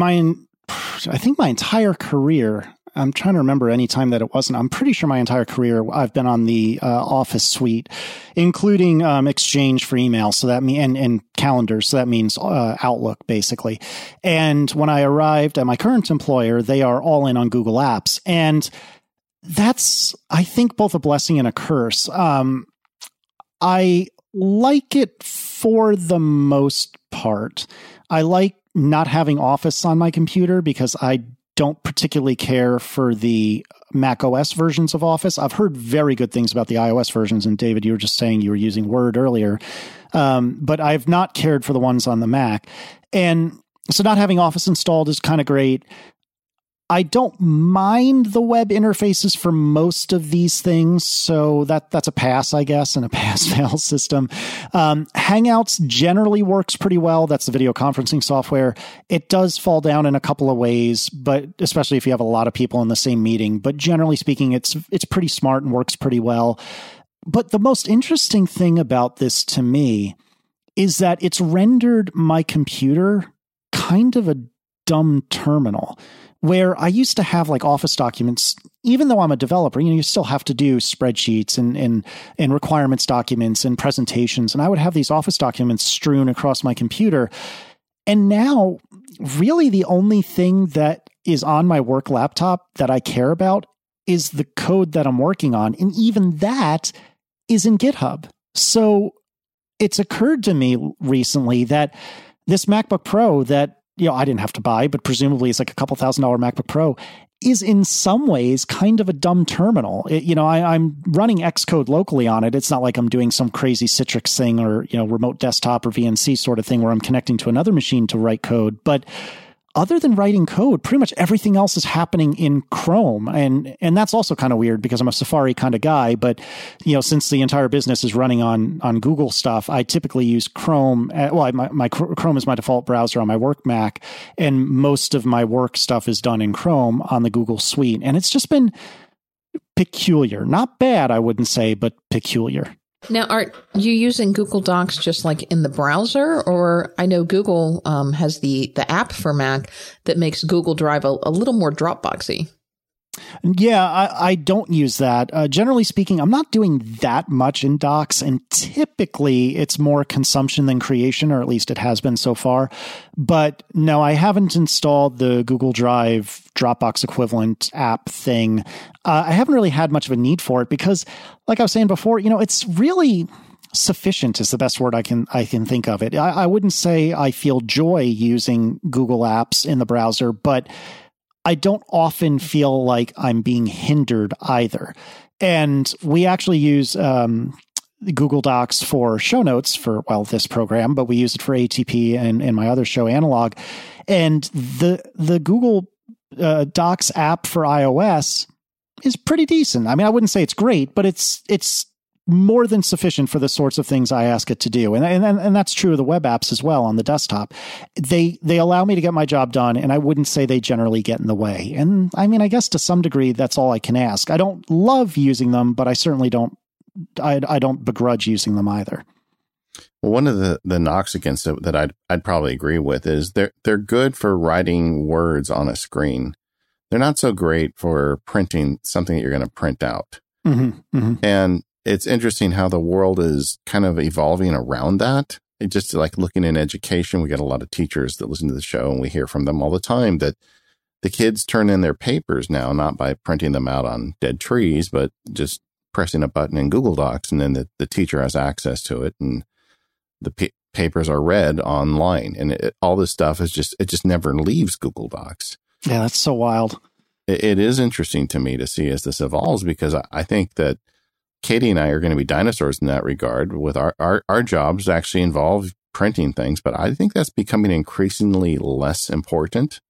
I in? I think my entire career, I'm trying to remember any time that it wasn't. I'm pretty sure my entire career I've been on the uh, Office suite, including um, Exchange for email. So that mean and, and calendars. So that means uh, Outlook basically. And when I arrived at my current employer, they are all in on Google Apps, and that's I think both a blessing and a curse. Um, I like it for the most part. I like not having Office on my computer because I don't particularly care for the Mac OS versions of Office. I've heard very good things about the iOS versions. And David, you were just saying you were using Word earlier. Um, but I've not cared for the ones on the Mac. And so not having Office installed is kind of great. I don't mind the web interfaces for most of these things, so that that's a pass, I guess, and a pass fail system. Um, Hangouts generally works pretty well. That's the video conferencing software. It does fall down in a couple of ways, but especially if you have a lot of people in the same meeting. But generally speaking, it's it's pretty smart and works pretty well. But the most interesting thing about this to me is that it's rendered my computer kind of a dumb terminal where I used to have like office documents, even though I'm a developer, you know, you still have to do spreadsheets and, and, and requirements documents and presentations. And I would have these office documents strewn across my computer. And now, really, the only thing that is on my work laptop that I care about is the code that I'm working on. And even that is in GitHub. So it's occurred to me recently that this MacBook Pro that you know, I didn't have to buy, but presumably it's like a couple thousand dollar MacBook Pro, is in some ways kind of a dumb terminal. It, you know, I, am running Xcode locally on it. It's not like I'm doing some crazy Citrix thing or, you know, remote desktop or VNC sort of thing where I'm connecting to another machine to write code. But other than writing code, pretty much everything else is happening in Chrome. And and that's also kind of weird because I'm a Safari kind of guy, but you know, since the entire business is running on on Google stuff, I typically use Chrome. Uh, well, my, my Chrome is my default browser on my work Mac, and most of my work stuff is done in Chrome on the Google Suite. And it's just been peculiar. Not bad, I wouldn't say, but peculiar. Now, are you using Google Docs just like in the browser, or I know Google um, has the the app for Mac that makes Google Drive a, a little more Dropboxy. Yeah, I, I don't use that. Uh, generally speaking, I'm not doing that much in Docs, and typically it's more consumption than creation, or at least it has been so far. But no, I haven't installed the Google Drive Dropbox equivalent app thing. Uh, I haven't really had much of a need for it because, like I was saying before, you know, it's really sufficient is the best word I can I can think of it. I, I wouldn't say I feel joy using Google Apps in the browser, but I don't often feel like I'm being hindered either. And we actually use um, Google Docs for show notes for, well, this program, but we use it for ATP and, and my other show, Analog. And the, the Google uh, Docs app for iOS is pretty decent. I mean, I wouldn't say it's great, but it's, it's more than sufficient for the sorts of things I ask it to do. And, and, and that's true of the web apps as well on the desktop. They, they allow me to get my job done and I wouldn't say they generally get in the way. And I mean, I guess to some degree, that's all I can ask. I don't love using them, but I certainly don't, I, I don't begrudge using them either. Well, one of the, the knocks against it that I'd, I'd probably agree with is they're, they're good for writing words on a screen. They're not so great for printing something that you're going to print out. Mm-hmm, mm-hmm. And it's interesting how the world is kind of evolving around that. It just like looking in education, we get a lot of teachers that listen to the show and we hear from them all the time that the kids turn in their papers now, not by printing them out on dead trees, but just pressing a button in Google Docs and then the, the teacher has access to it and the p- papers are read online and it, all this stuff is just, it just never leaves Google Docs. Yeah, that's so wild. it, it is interesting to me to see as this evolves because I, I think that Katie and I are going to be dinosaurs in that regard. With our, our, our jobs actually involve printing things, but I think that's becoming increasingly less important.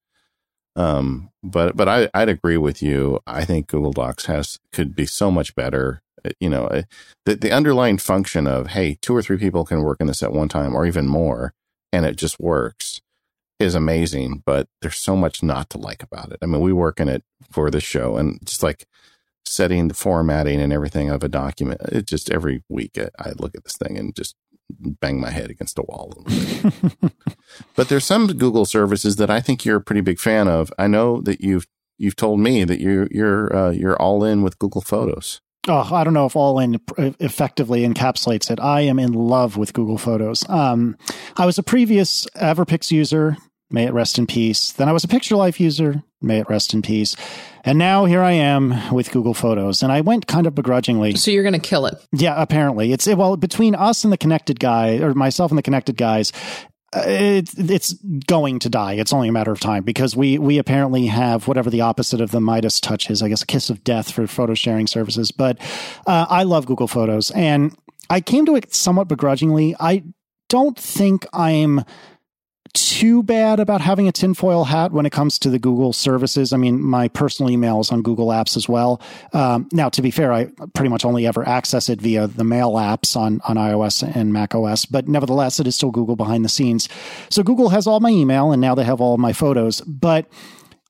Um, but but I, I'd agree with you. I think Google Docs has could be so much better. Uh, you know, uh, the the underlying function of hey, two or three people can work in this at one time, or even more, and it just works, is amazing. But there's so much not to like about it. I mean, we work in it for the show, and just like setting the formatting and everything of a document. It just every week I, look at this thing and just bang my head against a wall. but there's some Google services that I think you're a pretty big fan of. I know that you've you've told me that you're you're uh, you're all in with Google Photos. Oh, I don't know if all in effectively encapsulates it. I am in love with Google Photos. Um, I was a previous Everpix user. May it rest in peace. Then I was a Picturelife user. May it rest in peace. And now here I am with Google Photos, and I went kind of begrudgingly. So you're going to kill it? Yeah, apparently it's well between us and the connected guy, or myself and the connected guys. it's it's going to die. It's only a matter of time because we we apparently have whatever the opposite of the Midas touch is. I guess a kiss of death for photo sharing services. But uh, I love Google Photos, and I came to it somewhat begrudgingly. I don't think I'm too bad about having a tinfoil hat when it comes to the Google services. I mean, my personal email is on Google Apps as well. Um, now, to be fair, I pretty much only ever access it via the mail apps on, on iOS and Mac OS, but nevertheless, it is still Google behind the scenes. So Google has all my email and now they have all my photos. But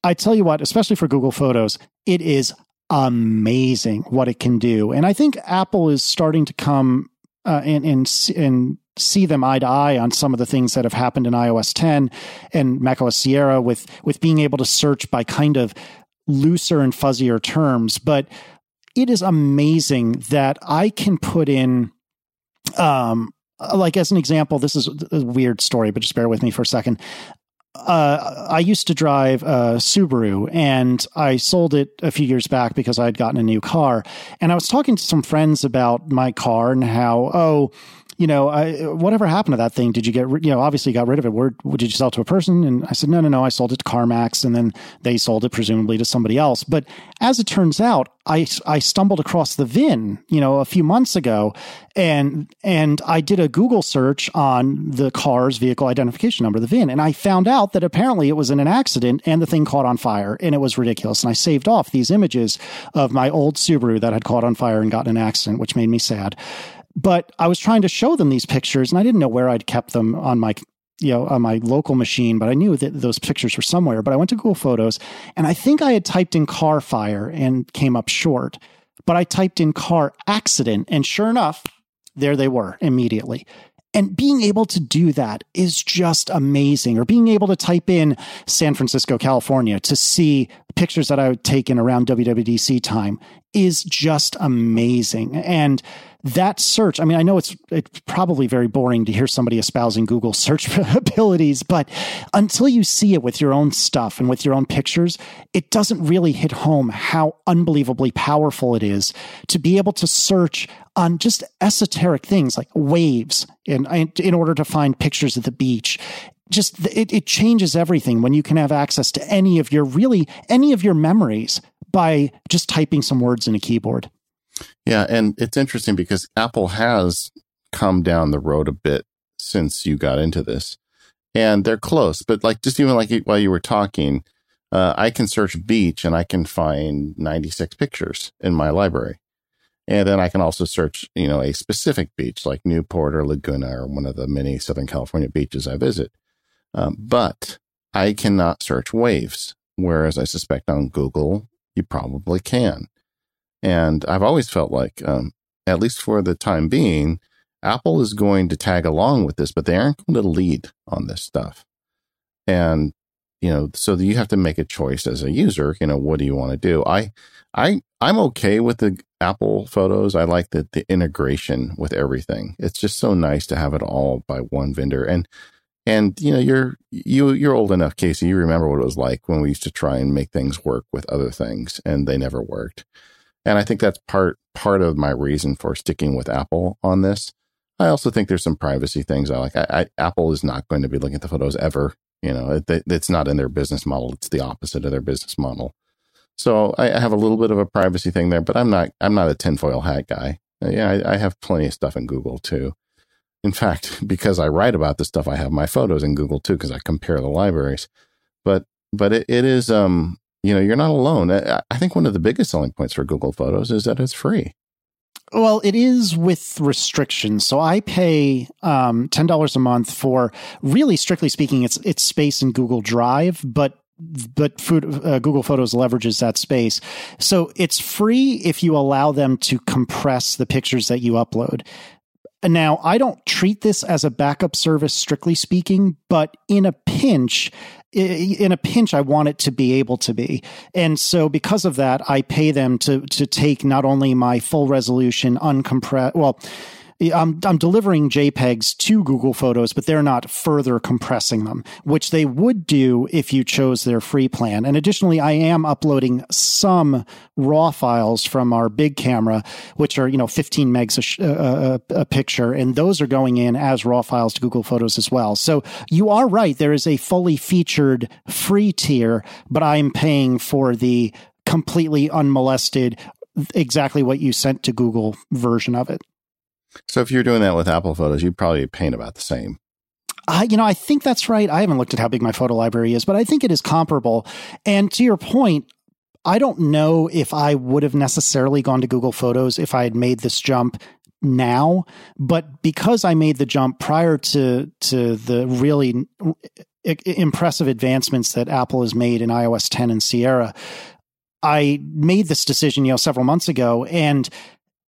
I tell you what, especially for Google Photos, it is amazing what it can do. And I think Apple is starting to come uh, and, and, and see them eye to eye on some of the things that have happened in iOS 10 and macOS Sierra with with being able to search by kind of looser and fuzzier terms. But it is amazing that I can put in um like as an example, this is a weird story, but just bear with me for a second. Uh, I used to drive a Subaru and I sold it a few years back because I had gotten a new car. And I was talking to some friends about my car and how, oh, you know, I, whatever happened to that thing? Did you get, you know, obviously you got rid of it. Where did you sell it to a person? And I said, no, no, no. I sold it to CarMax, and then they sold it presumably to somebody else. But as it turns out, I I stumbled across the VIN, you know, a few months ago, and and I did a Google search on the car's vehicle identification number, the VIN, and I found out that apparently it was in an accident and the thing caught on fire, and it was ridiculous. And I saved off these images of my old Subaru that had caught on fire and gotten an accident, which made me sad. But I was trying to show them these pictures and I didn't know where I'd kept them on my you know, on my local machine, but I knew that those pictures were somewhere. But I went to Google Photos and I think I had typed in car fire and came up short. But I typed in car accident and sure enough, there they were immediately. And being able to do that is just amazing. Or being able to type in San Francisco, California to see pictures that I would taken around WWDC time is just amazing. And that search, I mean, I know it's, it's probably very boring to hear somebody espousing Google search abilities, but until you see it with your own stuff and with your own pictures, it doesn't really hit home how unbelievably powerful it is to be able to search on just esoteric things like waves in, in order to find pictures of the beach just it, it changes everything when you can have access to any of your really any of your memories by just typing some words in a keyboard. Yeah, and it's interesting because Apple has come down the road a bit since you got into this, and they're close. But like just even like while you were talking, uh, I can search beach and I can find 96 pictures in my library. And then I can also search, you know, a specific beach like Newport or Laguna or one of the many Southern California beaches I visit. Um, but I cannot search waves, whereas I suspect on Google you probably can. And I've always felt like, um, at least for the time being, Apple is going to tag along with this, but they aren't going to lead on this stuff. And, you know, so you have to make a choice as a user, you know, what do you want to do? I, I, I'm okay with the Apple photos. I like the, the integration with everything. It's just so nice to have it all by one vendor. And, and you know, you're you you're old enough, Casey. You remember what it was like when we used to try and make things work with other things, and they never worked. And I think that's part part of my reason for sticking with Apple on this. I also think there's some privacy things I like. I, I, Apple is not going to be looking at the photos ever. You know, it, it's not in their business model. It's the opposite of their business model. So I, I have a little bit of a privacy thing there, but I'm not I'm not a tinfoil hat guy. Yeah, I, I have plenty of stuff in Google too. In fact, because I write about this stuff, I have my photos in Google too because I compare the libraries. But but it, it is um you know, you're not alone. I, think one of the biggest selling points for Google Photos is that it's free. Well, it is with restrictions. So I pay um, ten dollars a month for really, strictly speaking, it's it's space in Google Drive, but but food, uh, Google Photos leverages that space. So it's free if you allow them to compress the pictures that you upload. Now, I don't treat this as a backup service, strictly speaking, but in a pinch, in a pinch, I want it to be able to be. And so because of that, I pay them to, to take not only my full resolution uncompressed, well, I'm, I'm delivering JPEGs to Google Photos, but they're not further compressing them, which they would do if you chose their free plan. And additionally, I am uploading some raw files from our big camera, which are, you know, 15 megs a, sh- a, a, a picture, and those are going in as raw files to Google Photos as well. So you are right. There is a fully featured free tier, but I'm paying for the completely unmolested, exactly what you sent to Google version of it. So if you're doing that with Apple Photos, you'd probably paint about the same. I, you know, I think that's right. I haven't looked at how big my photo library is, but I think it is comparable. And to your point, I don't know if I would have necessarily gone to Google Photos if I had made this jump now, but because I made the jump prior to to the really impressive advancements that Apple has made in iOS 10 and Sierra, I made this decision, you know, several months ago and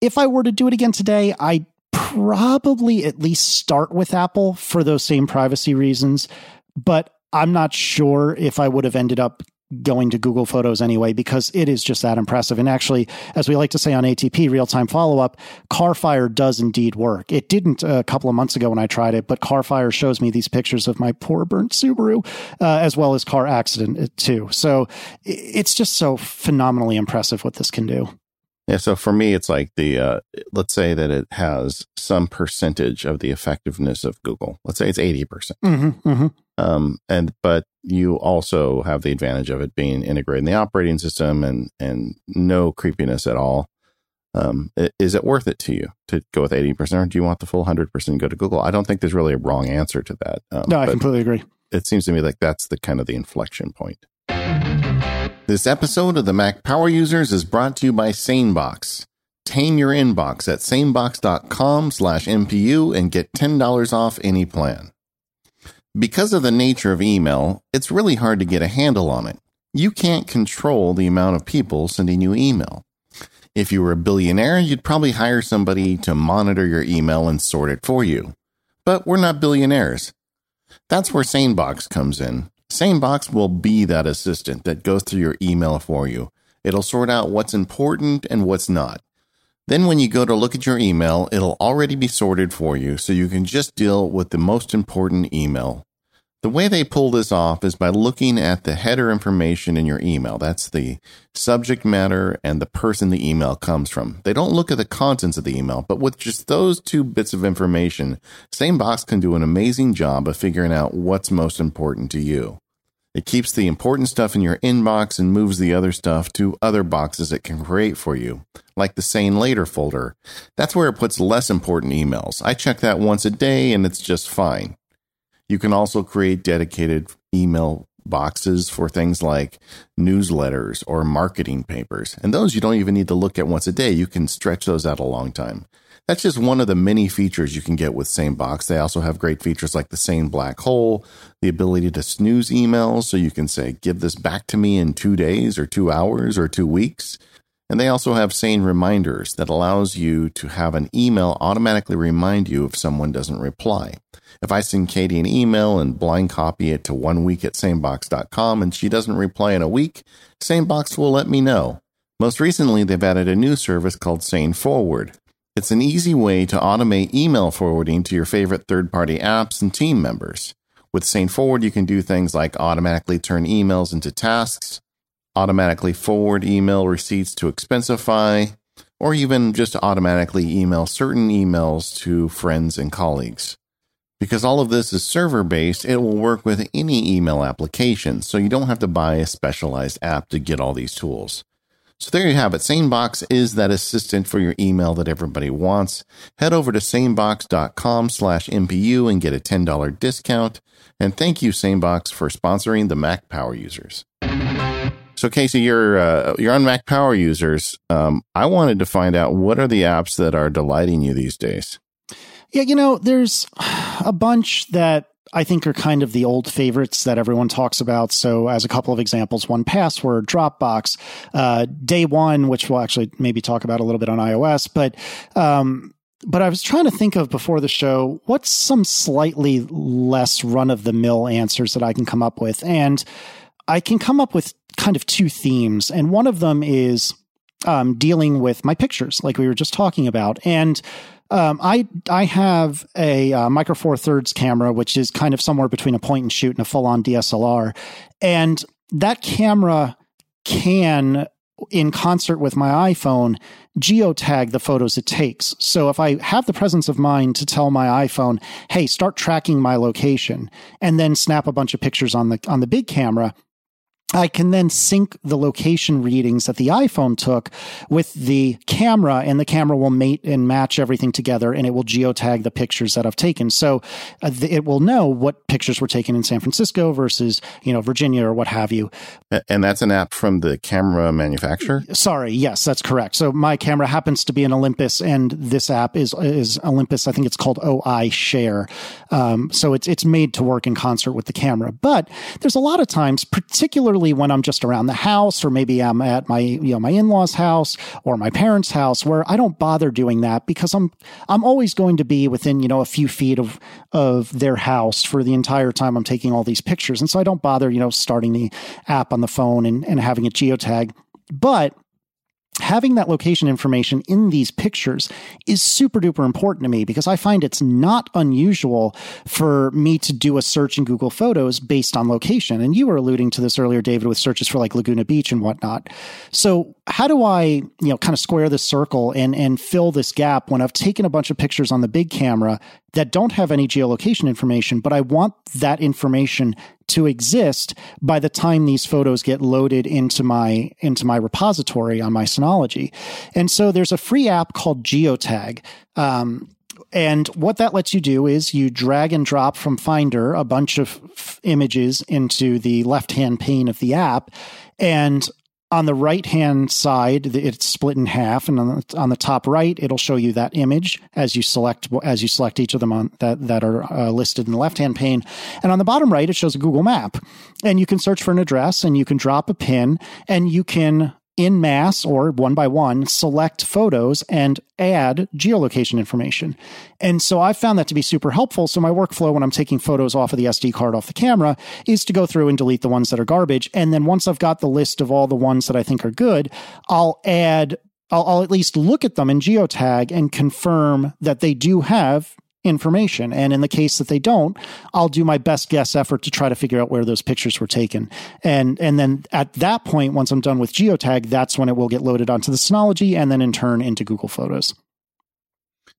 if I were to do it again today, I probably at least start with Apple for those same privacy reasons, but I'm not sure if I would have ended up going to Google Photos anyway because it is just that impressive. And actually, as we like to say on ATP, real time follow up, Carfire does indeed work. It didn't a couple of months ago when I tried it, but Carfire shows me these pictures of my poor burnt Subaru, uh, as well as car accident uh, too. So it's just so phenomenally impressive what this can do. Yeah, so for me, it's like the uh, let's say that it has some percentage of the effectiveness of Google. Let's say it's eighty percent, mm-hmm, mm-hmm. um, and but you also have the advantage of it being integrated in the operating system and and no creepiness at all. Um, is it worth it to you to go with eighty percent, or do you want the full hundred percent go to Google? I don't think there's really a wrong answer to that. Um, no, I completely agree. It seems to me like that's the kind of the inflection point. This episode of the Mac Power Users is brought to you by SaneBox. Tame your inbox at sanebox.com slash MPU and get $10 off any plan. Because of the nature of email, it's really hard to get a handle on it. You can't control the amount of people sending you email. If you were a billionaire, you'd probably hire somebody to monitor your email and sort it for you. But we're not billionaires. That's where SaneBox comes in. SaneBox will be that assistant that goes through your email for you. It'll sort out what's important and what's not. Then, when you go to look at your email, it'll already be sorted for you so you can just deal with the most important email. The way they pull this off is by looking at the header information in your email. That's the subject matter and the person the email comes from. They don't look at the contents of the email, but with just those two bits of information, SaneBox can do an amazing job of figuring out what's most important to you. It keeps the important stuff in your inbox and moves the other stuff to other boxes it can create for you, like the Sane Later folder. That's where it puts less important emails. I check that once a day and it's just fine. You can also create dedicated email boxes for things like newsletters or marketing papers. And those you don't even need to look at once a day. You can stretch those out a long time. That's just one of the many features you can get with SaneBox. They also have great features like the Sane Black Hole, the ability to snooze emails. So you can say, give this back to me in two days or two hours or two weeks. And they also have Sane Reminders that allows you to have an email automatically remind you if someone doesn't reply. If I send Katie an email and blind copy it to one week at sanebox.com and she doesn't reply in a week, SaneBox will let me know. Most recently, they've added a new service called Sane Forward. It's an easy way to automate email forwarding to your favorite third party apps and team members. With Sane Forward, you can do things like automatically turn emails into tasks, automatically forward email receipts to Expensify, or even just automatically email certain emails to friends and colleagues. Because all of this is server based, it will work with any email application, so you don't have to buy a specialized app to get all these tools. So there you have it. SaneBox is that assistant for your email that everybody wants. Head over to sanebox.com slash MPU and get a $10 discount. And thank you, SaneBox, for sponsoring the Mac Power users. So Casey, you're uh, you're on Mac Power users. Um, I wanted to find out what are the apps that are delighting you these days. Yeah, you know, there's a bunch that I think are kind of the old favorites that everyone talks about. So, as a couple of examples, 1Password, Dropbox, uh, Day One, which we'll actually maybe talk about a little bit on iOS, but um, but I was trying to think of before the show what's some slightly less run of the mill answers that I can come up with, and I can come up with kind of two themes, and one of them is um, dealing with my pictures, like we were just talking about, and Um, I I have a uh, micro four thirds camera, which is kind of somewhere between a point and shoot and a full on DSLR, and that camera can in concert with my iPhone, geotag the photos it takes. So if I have the presence of mind to tell my iPhone, "Hey, start tracking my location," and then snap a bunch of pictures on the on the big camera, I can then sync the location readings that the iPhone took with the camera, and the camera will mate and match everything together, and it will geotag the pictures that I've taken. So uh, it will know what pictures were taken in San Francisco versus you know Virginia or what have you. And that's an app from the camera manufacturer. Sorry, yes, that's correct. So my camera happens to be an Olympus, and this app is is Olympus. I think it's called OI Share. Um, so it's it's made to work in concert with the camera. But there's a lot of times, particularly particularly when I'm just around the house, or maybe I'm at my, you know, my in-laws house or my parents' house where I don't bother doing that because I'm, I'm always going to be within, you know, a few feet of, of their house for the entire time I'm taking all these pictures. And so I don't bother, you know, starting the app on the phone and, and having it geotag. But having that location information in these pictures is super duper important to me because I find it's not unusual for me to do a search in Google Photos based on location. And you were alluding to this earlier, David, with searches for like Laguna Beach and whatnot. So how do I, you know, kind of square this circle and and fill this gap when I've taken a bunch of pictures on the big camera that don't have any geolocation information, but I want that information to exist by the time these photos get loaded into my into my repository on my Synology. And so there's a free app called Geotag. Um, and what that lets you do is you drag and drop from Finder a bunch of f- images into the left hand pane of the app. And on the right hand side, it's split in half, and on the, on the top right, it'll show you that image as you select as you select each of them on that that are uh, listed in the left hand pane. And on the bottom right, it shows a Google Map, and you can search for an address, and you can drop a pin, and you can in mass or one by one select photos and add geolocation information. And so I found that to be super helpful. So my workflow when I'm taking photos off of the SD card off the camera is to go through and delete the ones that are garbage. And then once I've got the list of all the ones that I think are good, I'll add I'll, I'll, at least look at them in geotag and confirm that they do have information. And in the case that they don't, I'll do my best guess effort to try to figure out where those pictures were taken. And and then at that point, once I'm done with geotag, that's when it will get loaded onto the Synology and then in turn into Google Photos.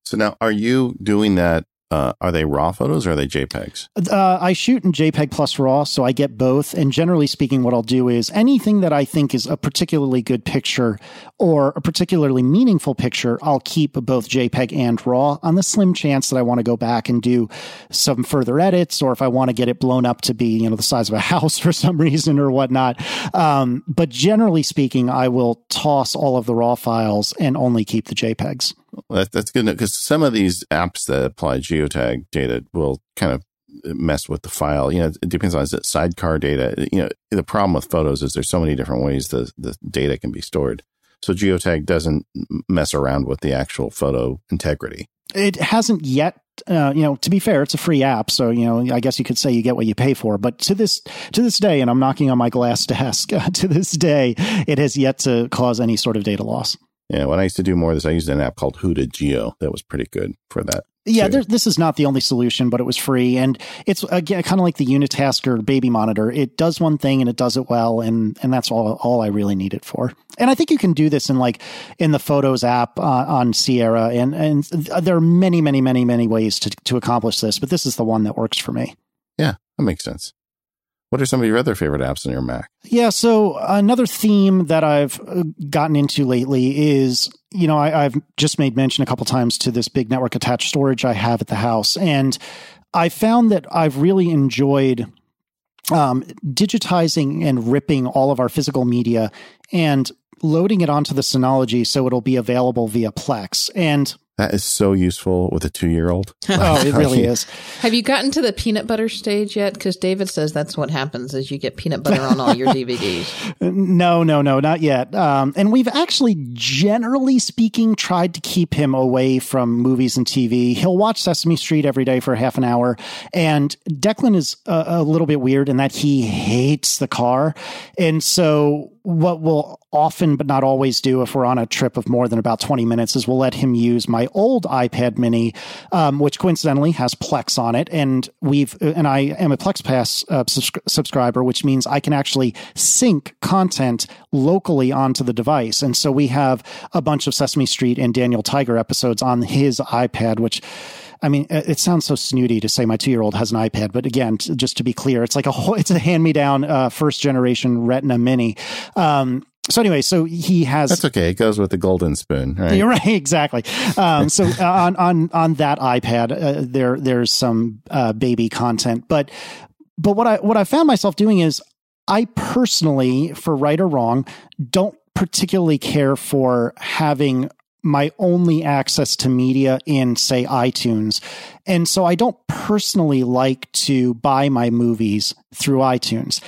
So now are you doing that uh, are they raw photos or are they JPEGs? Uh, I shoot in JPEG plus RAW, so I get both. And generally speaking, what I'll do is anything that I think is a particularly good picture or a particularly meaningful picture, I'll keep both JPEG and RAW on the slim chance that I want to go back and do some further edits or if I want to get it blown up to be, you know, the size of a house for some reason or whatnot. Um, but generally speaking, I will toss all of the RAW files and only keep the JPEGs. That's good because some of these apps that apply geotag data will kind of mess with the file. You know, it depends on is it sidecar data. You know, the problem with photos is there's so many different ways the the data can be stored. So geotag doesn't mess around with the actual photo integrity. It hasn't yet. Uh, you know, to be fair, it's a free app, so you know, I guess you could say you get what you pay for. But to this to this day, and I'm knocking on my glass desk, to this day, it has yet to cause any sort of data loss. Yeah, when I used to do more of this, I used an app called HoudahGeo that was pretty good for that. Yeah, this is not the only solution, but it was free, and it's again kind of like the Unitasker Baby Monitor. It does one thing and it does it well, and and that's all all I really need it for. And I think you can do this in like in the Photos app uh, on Sierra, and and there are many many many many ways to to accomplish this, but this is the one that works for me. Yeah, that makes sense. What are some of your other favorite apps on your Mac? Yeah, so another theme that I've uh, gotten into lately is, you know, I, have just made mention a couple times to this big network attached storage I have at the house, and I found that I've really enjoyed um, digitizing and ripping all of our physical media and loading it onto the Synology so it'll be available via Plex. And that is so useful with a two year old. oh, it really is. Have you gotten to the peanut butter stage yet? Because David says that's what happens is you get peanut butter on all your DVDs. no, no, no, not yet. Um, and we've actually, generally speaking, tried to keep him away from movies and TV. He'll watch Sesame Street every day for half an hour. And Declan is a, a little bit weird in that he hates the car. And so what we'll often but not always do if we're on a trip of more than about 20 minutes is we'll let him use my old iPad mini, um, which coincidentally has Plex on it. And we've, and I am a Plex Pass uh, subscriber, which means I can actually sync content locally onto the device. And so we have a bunch of Sesame Street and Daniel Tiger episodes on his iPad, which I mean, it sounds so snooty to say my two year old has an iPad, but again, just to be clear, it's like a whole, it's a hand me down uh, first generation Retina Mini. Um, so anyway, so he has. That's okay. It goes with the golden spoon, right? You're right, exactly. Um, so uh, on on on that iPad, uh, there there's some uh, baby content, but but what I what I found myself doing is I personally, for right or wrong, don't particularly care for having my only access to media in, say, iTunes. And so I don't personally like to buy my movies through iTunes.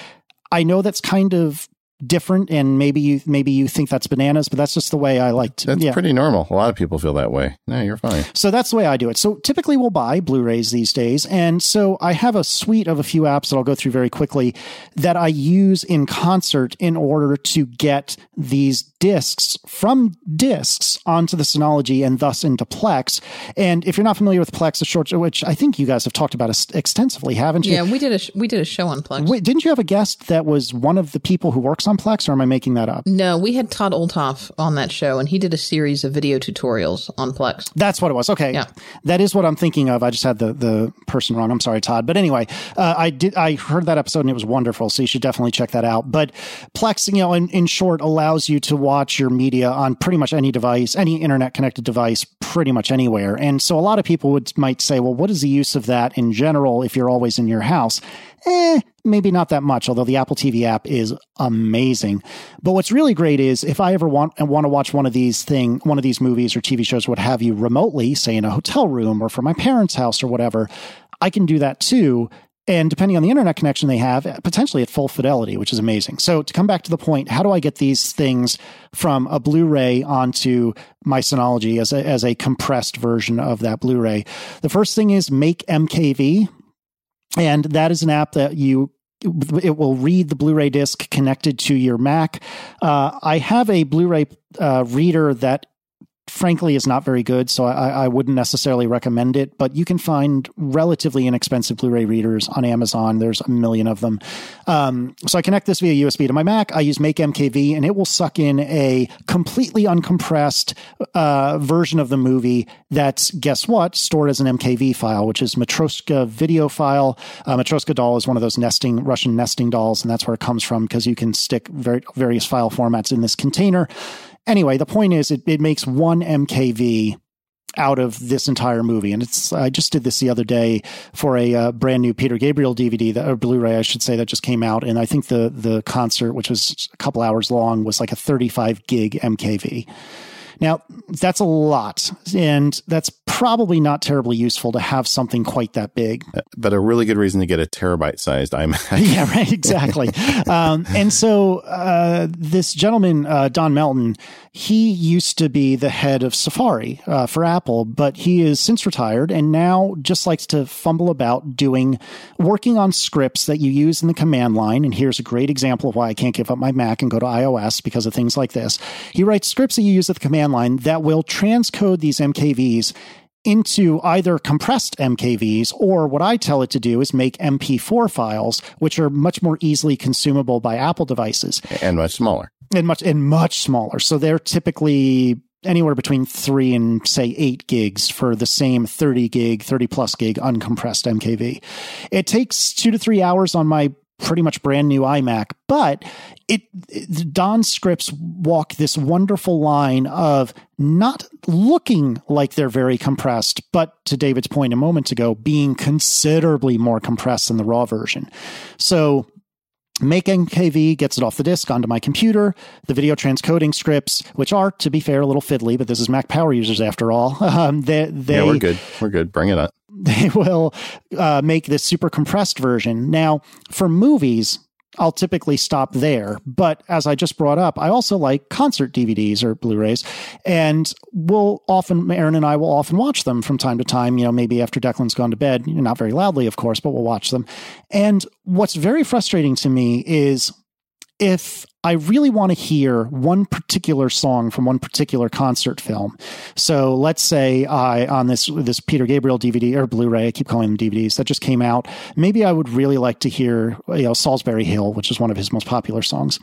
I know that's kind of different and maybe you maybe you think that's bananas but that's just the way i like to that's yeah. pretty normal. A lot of people feel that way. No you're fine. So that's the way i do it. So typically we'll buy blu-rays these days and so i have a suite of a few apps that i'll go through very quickly that i use in concert in order to get these discs from discs onto the synology and thus into plex. And if you're not familiar with plex a short which i think you guys have talked about extensively haven't you? Yeah we did a we did a show on plex. Wait, didn't you have a guest that was one of the people who works on Plex, or am I making that up? No, we had Todd Olthoff on that show, and he did a series of video tutorials on Plex. That's what it was. Okay, yeah, that is what I'm thinking of. I just had the the person wrong. I'm sorry, Todd. But anyway, uh, I did. I heard that episode and it was wonderful. So you should definitely check that out. But Plex, you know, in, in short, allows you to watch your media on pretty much any device, any internet connected device, pretty much anywhere. And so a lot of people would might say, well, what is the use of that in general if you're always in your house? Eh, maybe not that much, although the Apple TV app is amazing. But what's really great is if I ever want want to watch one of these thing, one of these movies or TV shows, what have you, remotely, say in a hotel room or from my parents' house or whatever, I can do that too. And depending on the internet connection they have, potentially at full fidelity, which is amazing. So to come back to the point, how do I get these things from a Blu-ray onto my Synology as a, as a compressed version of that Blu-ray? The first thing is make MKV. And that is an app that you it will read the Blu-ray disc connected to your Mac. Uh, I have a Blu-ray uh, reader that frankly is not very good, so I, I, wouldn't necessarily recommend it. But you can find relatively inexpensive Blu-ray readers on Amazon. There's a million of them. Um, so I connect this via USB to my Mac. I use Make MKV, and it will suck in a completely uncompressed uh, version of the movie. That's guess what stored as an MKV file, which is Matroska video file. Uh, Matroska doll is one of those nesting Russian nesting dolls, and that's where it comes from because you can stick various file formats in this container. Anyway, the point is it, it makes one MKV out of this entire movie. And it's, I just did this the other day for a uh, brand new Peter Gabriel DVD that, or Blu-ray, I should say, that just came out. And I think the, the concert, which was a couple hours long, was like a 35 gig MKV. Now, that's a lot, and that's probably not terribly useful to have something quite that big. But a really good reason to get a terabyte sized iMac. yeah, right, exactly. um, and so uh, this gentleman, uh, Don Melton, he used to be the head of Safari uh, for Apple, but he is since retired and now just likes to fumble about doing working on scripts that you use in the command line. And here's a great example of why I can't give up my Mac and go to iOS because of things like this. He writes scripts that you use at the command line that will transcode these MKVs into either compressed MKVs or what I tell it to do is make MP4 files, which are much more easily consumable by Apple devices and much smaller and much and much smaller. So they're typically anywhere between three and say eight gigs for the same 30 gig, 30 plus gig uncompressed MKV. It takes two to three hours on my pretty much brand new iMac, but it, it Don scripts walk this wonderful line of not looking like they're very compressed, but to David's point a moment ago, being considerably more compressed than the raw version. So Make MKV gets it off the disk onto my computer. The video transcoding scripts, which are, to be fair, a little fiddly, but this is Mac Power users after all. Um, they, they, yeah, we're good. We're good. Bring it up. They will uh, make this super compressed version. Now, for movies, I'll typically stop there. But as I just brought up, I also like concert DVDs or Blu-rays, and we'll often, Erin and I will often watch them from time to time. You know, maybe after Declan's gone to bed, not very loudly, of course, but we'll watch them. And what's very frustrating to me is if I really want to hear one particular song from one particular concert film. So let's say I on this this Peter Gabriel DVD or Blu-ray, I keep calling them DVDs that just came out. Maybe I would really like to hear you know Solsbury Hill, which is one of his most popular songs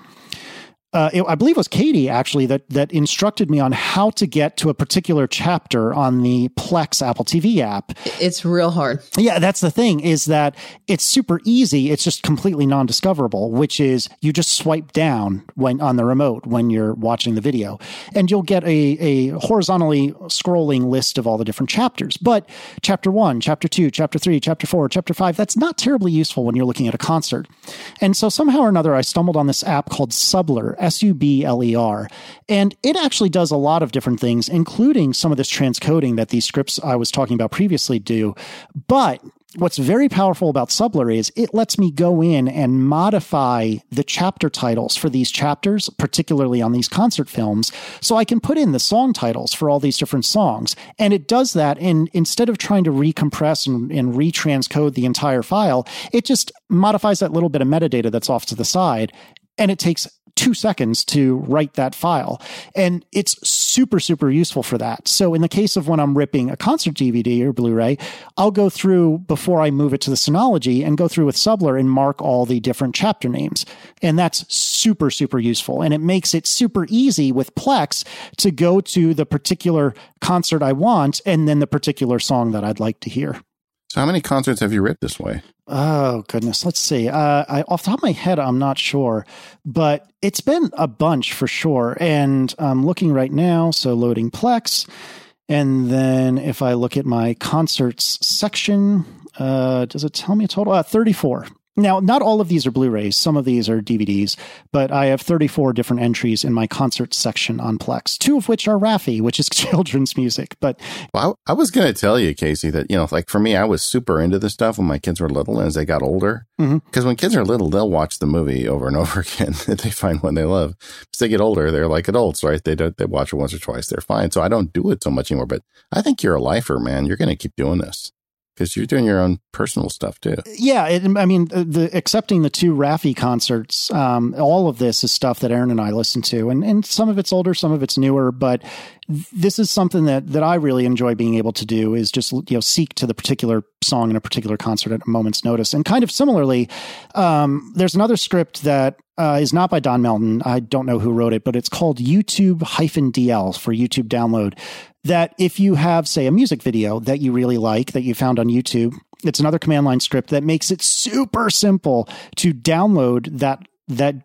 uh, it, I believe it was Katie actually that that instructed me on how to get to a particular chapter on the Plex Apple TV app. It's real hard. Yeah, that's the thing is that it's super easy. It's just completely non-discoverable, which is you just swipe down when on the remote when you're watching the video, and you'll get a a horizontally scrolling list of all the different chapters. But chapter one, chapter two, chapter three, chapter four, chapter five, that's not terribly useful when you're looking at a concert. And so somehow or another, I stumbled on this app called Subler S U B L E R. And it actually does a lot of different things, including some of this transcoding that these scripts I was talking about previously do. But what's very powerful about Subler is it lets me go in and modify the chapter titles for these chapters, particularly on these concert films. So I can put in the song titles for all these different songs. And it does that. And instead of trying to recompress and, and retranscode the entire file, it just modifies that little bit of metadata that's off to the side. And it takes two seconds to write that file. And it's super, super useful for that. So in the case of when I'm ripping a concert DVD or Blu-ray, I'll go through before I move it to the Synology and go through with Subler and mark all the different chapter names. And that's super, super useful. And it makes it super easy with Plex to go to the particular concert I want and then the particular song that I'd like to hear. So, how many concerts have you ripped this way? Oh goodness, let's see. Uh, I, off the top of my head, I'm not sure, but it's been a bunch for sure. And I'm looking right now, so loading Plex, and then if I look at my concerts section, uh, does it tell me a total? Uh, 34. Now, not all of these are Blu rays, some of these are DVDs, but I have 34 different entries in my concert section on Plex, two of which are Raffi, which is children's music. But well, I, I was going to tell you, Casey, that, you know, like for me, I was super into this stuff when my kids were little and as they got older. Because mm-hmm. when kids are little, they'll watch the movie over and over again that they find one they love. As they get older, they're like adults, right? They don't, they watch it once or twice. They're fine. So I don't do it so much anymore, but I think you're a lifer, man. You're going to keep doing this because you're doing your own personal stuff too. Yeah, it, I mean, the accepting the two Raffi concerts, um, all of this is stuff that Erin and I listen to, and and some of it's older, some of it's newer, but this is something that that I really enjoy being able to do is just you know seek to the particular song in a particular concert at a moment's notice, and kind of similarly, um, there's another script that uh, is not by Don Melton. I don't know who wrote it, but it's called YouTube hyphen DL for YouTube download that if you have, say, a music video that you really like that you found on YouTube, it's another command line script that makes it super simple to download that that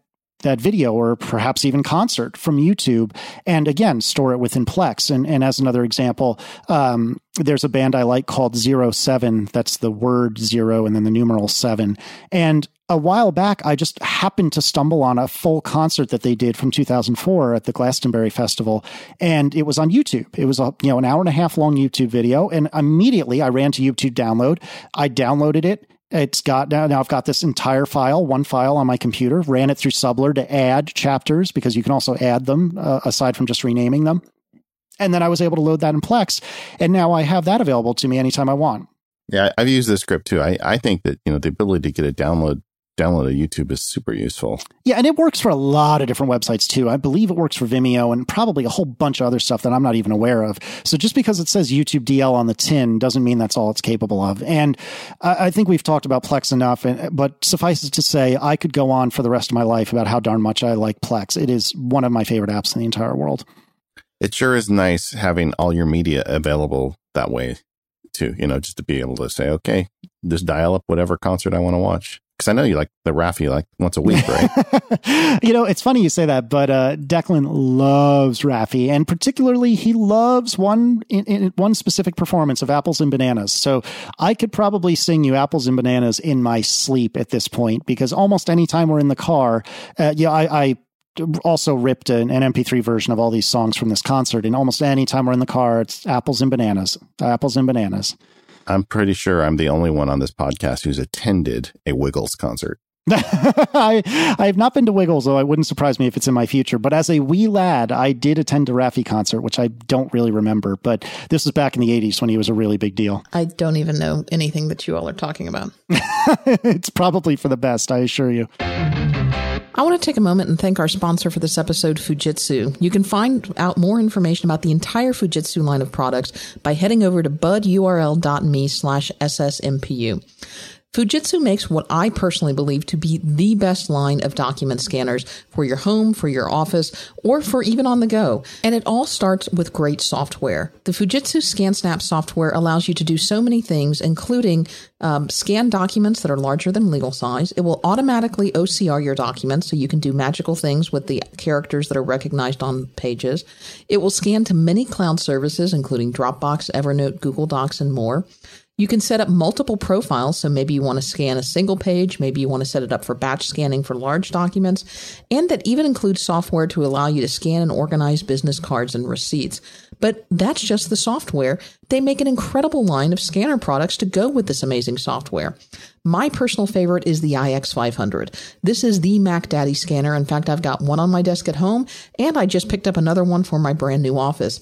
that video or perhaps even concert from YouTube and again store it within Plex. And, and as another example, um, there's a band I like called Zero Seven. That's the word zero and then the numeral seven. And a while back, I just happened to stumble on a full concert that they did from 2004 at the Glastonbury Festival, and it was on YouTube. It was a you know an hour and a half long YouTube video, and immediately I ran to YouTube download. I downloaded it. It's got now. Now I've got this entire file, one file on my computer. Ran it through Subler to add chapters because you can also add them uh, aside from just renaming them. And then I was able to load that in Plex, and now I have that available to me anytime I want. Yeah, I've used this script too. I, I think that you know the ability to get a download download a YouTube is super useful. Yeah, and it works for a lot of different websites too. I believe it works for Vimeo and probably a whole bunch of other stuff that I'm not even aware of. So just because it says YouTube DL on the tin doesn't mean that's all it's capable of. And I, I think we've talked about Plex enough, and, but suffice it to say, I could go on for the rest of my life about how darn much I like Plex. It is one of my favorite apps in the entire world. It sure is nice having all your media available that way too, you know, just to be able to say, okay, just dial up whatever concert I want to watch. Because I know you like the Raffi like once a week, right? you know, it's funny you say that, but uh, Declan loves Raffi, and particularly he loves one in, in, one specific performance of Apples and Bananas. So I could probably sing you Apples and Bananas in my sleep at this point, because almost any time we're in the car, uh, yeah, I, I also ripped an, an, MP3 version of all these songs from this concert. And almost any time we're in the car, it's apples and bananas, apples and bananas. I'm pretty sure I'm the only one on this podcast who's attended a Wiggles concert. I I have not been to Wiggles, though it wouldn't surprise me if it's in my future. But as a wee lad, I did attend a Raffi concert, which I don't really remember. But this was back in the '80s when he was a really big deal. I don't even know anything that you all are talking about. it's probably for the best, I assure you. I want to take a moment and thank our sponsor for this episode, Fujitsu. You can find out more information about the entire Fujitsu line of products by heading over to budurl.me slash ssmpu. Fujitsu makes what I personally believe to be the best line of document scanners for your home, for your office, or for even on the go. And it all starts with great software. The Fujitsu ScanSnap software allows you to do so many things, including um, scan documents that are larger than legal size. It will automatically OCR your documents so you can do magical things with the characters that are recognized on pages. It will scan to many cloud services, including Dropbox, Evernote, Google Docs, and more. You can set up multiple profiles. So maybe you want to scan a single page. Maybe you want to set it up for batch scanning for large documents. And that even includes software to allow you to scan and organize business cards and receipts. But that's just the software. They make an incredible line of scanner products to go with this amazing software. My personal favorite is the IX500. This is the Mac Daddy scanner. In fact, I've got one on my desk at home and I just picked up another one for my brand new office.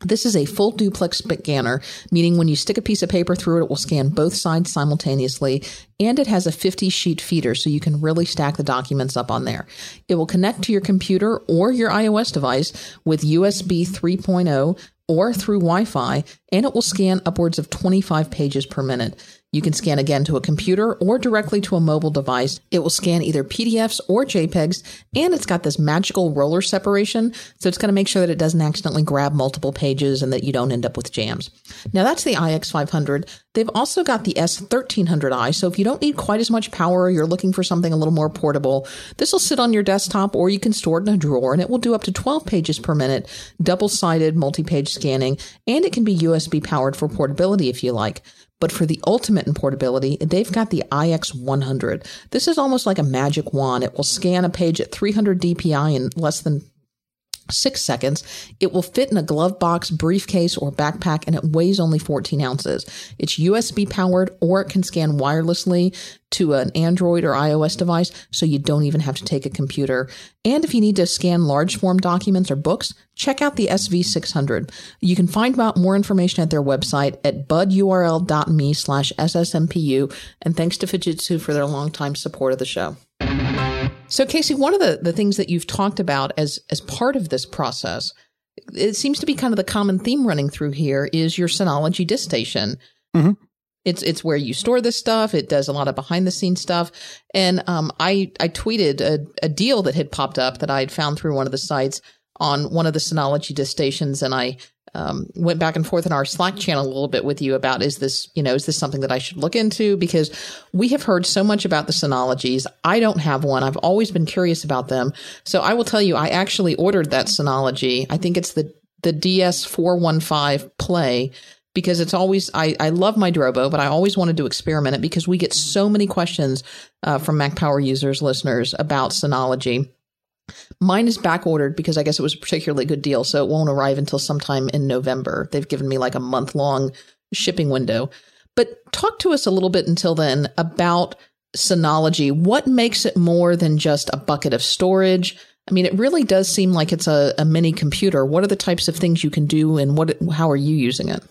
This is a full duplex scanner, meaning when you stick a piece of paper through it, it will scan both sides simultaneously. And it has a 50 sheet feeder, so you can really stack the documents up on there. It will connect to your computer or your iOS device with USB 3.0 or through Wi Fi, and it will scan upwards of 25 pages per minute. You can scan again to a computer or directly to a mobile device. It will scan either PDFs or JPEGs, and it's got this magical roller separation, so it's going to make sure that it doesn't accidentally grab multiple pages and that you don't end up with jams. Now that's the IX500. They've also got the S1300i, so if you don't need quite as much power, you're looking for something a little more portable, this will sit on your desktop or you can store it in a drawer and it will do up to 12 pages per minute, double-sided multi-page scanning, and it can be USB powered for portability if you like. But for the ultimate in portability, they've got the IX100. This is almost like a magic wand. It will scan a page at 300 DPI in less than six seconds. It will fit in a glove box, briefcase, or backpack, and it weighs only 14 ounces. It's USB powered, or it can scan wirelessly to an Android or iOS device, so you don't even have to take a computer. And if you need to scan large form documents or books, check out the SV600. You can find out more information at their website at budurl.me slash ssmpu. And thanks to Fujitsu for their longtime support of the show. So, Casey, one of the, the things that you've talked about as as part of this process, it seems to be kind of the common theme running through here is your Synology DiskStation. Mm-hmm. It's it's where you store this stuff. It does a lot of behind the scenes stuff. And um, I I tweeted a, a deal that had popped up that I had found through one of the sites on one of the Synology DiskStations, and I um, went back and forth in our Slack channel a little bit with you about is this, you know, is this something that I should look into? Because we have heard so much about the Synologies. I don't have one. I've always been curious about them. So I will tell you, I actually ordered that Synology. I think it's the, the DS415 Play because it's always I, I love my Drobo, but I always wanted to experiment it because we get so many questions uh, from Mac Power users, listeners about Synology. Mine is back ordered because I guess it was a particularly good deal, so it won't arrive until sometime in November. They've given me like a month long shipping window. But talk to us a little bit until then about Synology. What makes it more than just a bucket of storage? I mean, it really does seem like it's a, a mini computer. What are the types of things you can do, and what? How are you using it?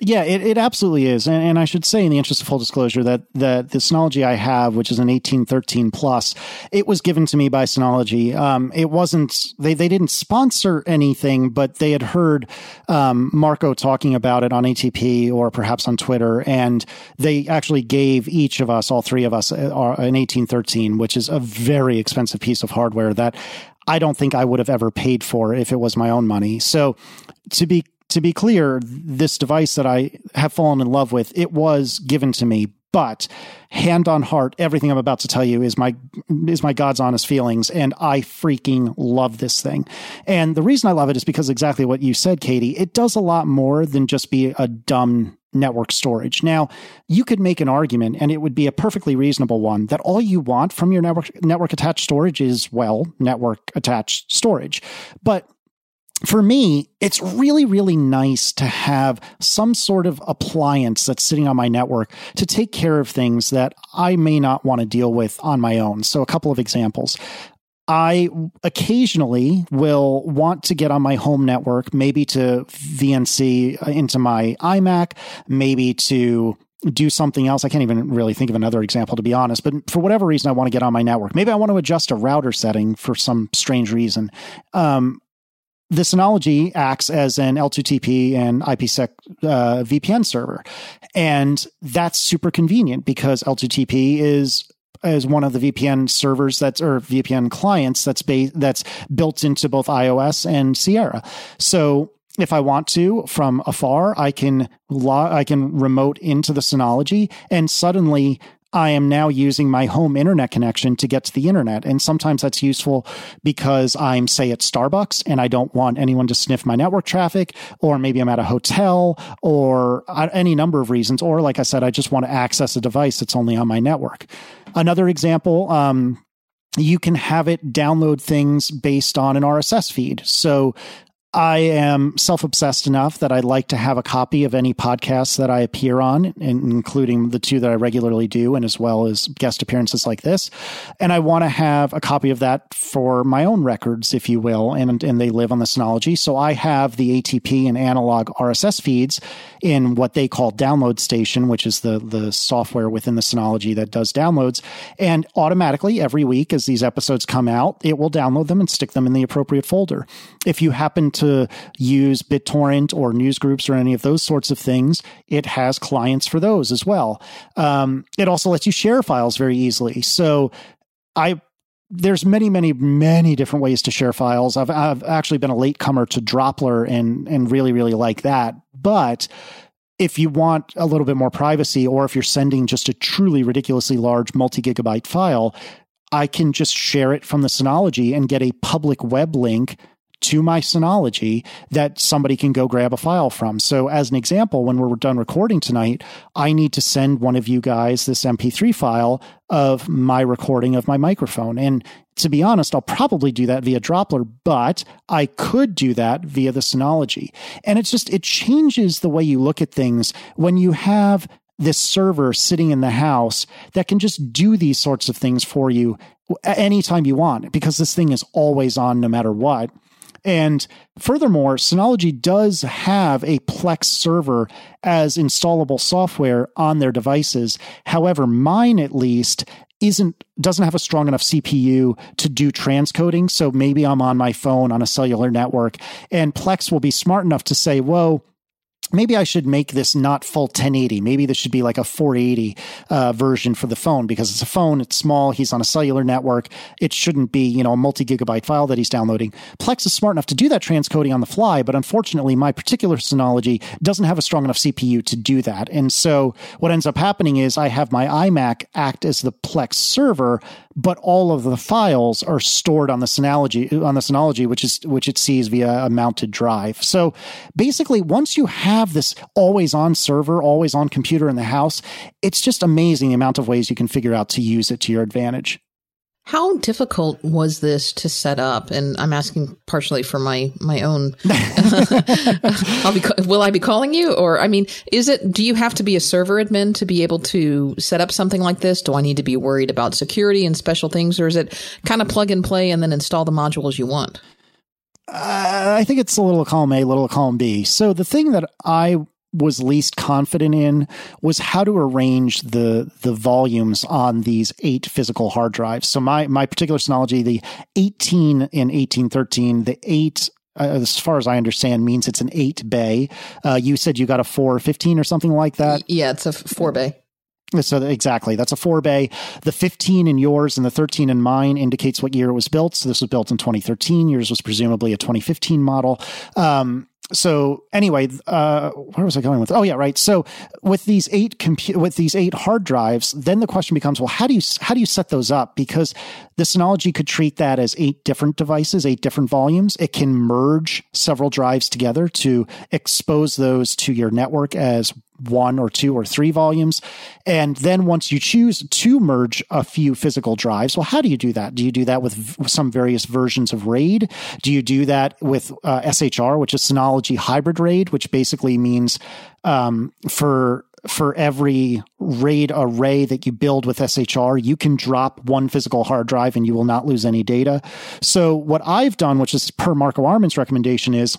Yeah, it, it absolutely is. And, and, I should say, in the interest of full disclosure, that, that the Synology I have, which is an 1813 plus, it was given to me by Synology. Um, it wasn't, they, they didn't sponsor anything, but they had heard um, Marco talking about it on ATP or perhaps on Twitter. And they actually gave each of us, all three of us, uh, an 1813, which is a very expensive piece of hardware that I don't think I would have ever paid for if it was my own money. So to be to be clear, this device that I have fallen in love with, it was given to me, but hand on heart, everything I'm about to tell you is my is my God's honest feelings, and I freaking love this thing. And the reason I love it is because exactly what you said, Katie. It does a lot more than just be a dumb network storage. Now, you could make an argument, and it would be a perfectly reasonable one, that all you want from your network network attached storage is well, network attached storage. But for me, it's really, really nice to have some sort of appliance that's sitting on my network to take care of things that I may not want to deal with on my own. So, a couple of examples. I occasionally will want to get on my home network, maybe to VNC into my iMac, maybe to do something else. I can't even really think of another example to be honest, but for whatever reason, I want to get on my network. Maybe I want to adjust a router setting for some strange reason. Um, the Synology acts as an L2TP and IPsec uh, VPN server. And that's super convenient because L2TP is is one of the VPN servers that's or VPN clients that's ba- that's built into both iOS and Sierra. So if I want to from afar, I can log, I can remote into the Synology and suddenly I am now using my home internet connection to get to the internet. And sometimes that's useful because I'm, say, at Starbucks and I don't want anyone to sniff my network traffic, or maybe I'm at a hotel or any number of reasons. Or, like I said, I just want to access a device that's only on my network. Another example, um, you can have it download things based on an RSS feed. So I am self obsessed enough that I'd like to have a copy of any podcast that I appear on, including the two that I regularly do, and as well as guest appearances like this. And I want to have a copy of that for my own records, if you will, and, and they live on the Synology. So I have the ATP and analog RSS feeds in what they call Download Station, which is the, the software within the Synology that does downloads. And automatically, every week, as these episodes come out, it will download them and stick them in the appropriate folder. If you happen to to use BitTorrent or Newsgroups or any of those sorts of things, it has clients for those as well. Um, it also lets you share files very easily. So I there's many, many, many different ways to share files. I've, I've actually been a late comer to Droplr and and really, really like that. But if you want a little bit more privacy, or if you're sending just a truly ridiculously large multi gigabyte file, I can just share it from the Synology and get a public web link to my Synology that somebody can go grab a file from. So, as an example, when we're done recording tonight, I need to send one of you guys this MP3 file of my recording of my microphone. And to be honest, I'll probably do that via Droplr, but I could do that via the Synology. And it's just, it changes the way you look at things when you have this server sitting in the house that can just do these sorts of things for you anytime you want because this thing is always on no matter what. And furthermore, Synology does have a Plex server as installable software on their devices. However, mine at least isn't doesn't have a strong enough CPU to do transcoding. So maybe I'm on my phone on a cellular network, and Plex will be smart enough to say, "Whoa." Maybe I should make this not full 1080. Maybe this should be like a 480 uh, version for the phone because it's a phone, it's small, he's on a cellular network. It shouldn't be, you know, a multi gigabyte file that he's downloading. Plex is smart enough to do that transcoding on the fly, but unfortunately, my particular Synology doesn't have a strong enough CPU to do that. And so what ends up happening is I have my iMac act as the Plex server, but all of the files are stored on the Synology on the Synology, which is which it sees via a mounted drive. So basically, once you have this always on server, always on computer in the house, it's just amazing the amount of ways you can figure out to use it to your advantage. How difficult was this to set up? And I'm asking partially for my my own. I'll be. Will I be calling you? Or I mean, is it? Do you have to be a server admin to be able to set up something like this? Do I need to be worried about security and special things, or is it kind of plug and play and then install the modules you want? Uh, I think it's a little column A, little column B. So the thing that I was least confident in was how to arrange the the volumes on these eight physical hard drives. So my my particular Synology, the 18 in 1813, the eight uh, as far as I understand, means it's an eight bay. Uh, you said you got a four fifteen or something like that. Yeah, it's a four bay. So exactly, that's a four bay. The 15 in yours and the 13 in mine indicates what year it was built. So this was built in 2013. Yours was presumably a 2015 model. Um, so anyway, uh, where was I going with? Oh yeah, right. So with these eight compu- with these eight hard drives, then the question becomes, well, how do you how do you set those up? Because the Synology could treat that as eight different devices, eight different volumes. It can merge several drives together to expose those to your network as one or two or three volumes. And then once you choose to merge a few physical drives, well, how do you do that? Do you do that with some various versions of RAID? Do you do that with uh, SHR, which is Synology Hybrid RAID, which basically means um, for for every RAID array that you build with SHR, you can drop one physical hard drive and you will not lose any data. So what I've done, which is per Marco Arment's recommendation, is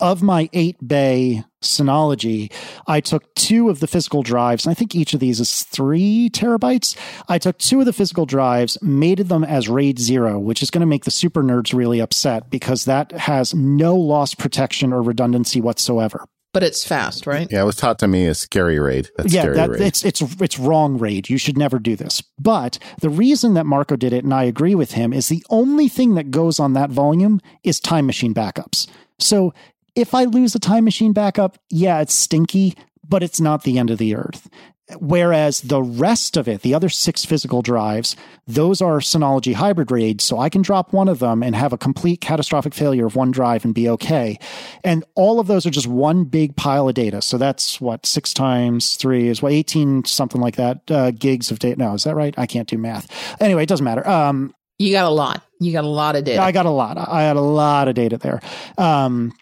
of my eight bay Synology, I took two of the physical drives, and I think each of these is three terabytes. I took two of the physical drives, mated them as RAID zero, which is going to make the super nerds really upset because that has no loss protection or redundancy whatsoever. But it's fast, right? Yeah, it was taught to me as scary raid. That's yeah, scary that, raid. it's it's it's wrong raid. You should never do this. But the reason that Marco did it, and I agree with him, is the only thing that goes on that volume is time machine backups. So if I lose a time machine backup, yeah, it's stinky, but it's not the end of the earth. Whereas the rest of it, the other six physical drives, those are Synology hybrid raids. So I can drop one of them and have a complete catastrophic failure of one drive and be okay. And all of those are just one big pile of data. So that's what six times three is what 18, something like that, uh, gigs of data. No, is that right? I can't do math. Anyway, it doesn't matter. Um, You got a lot. You got a lot of data. I got a lot. I had a lot of data there. Um,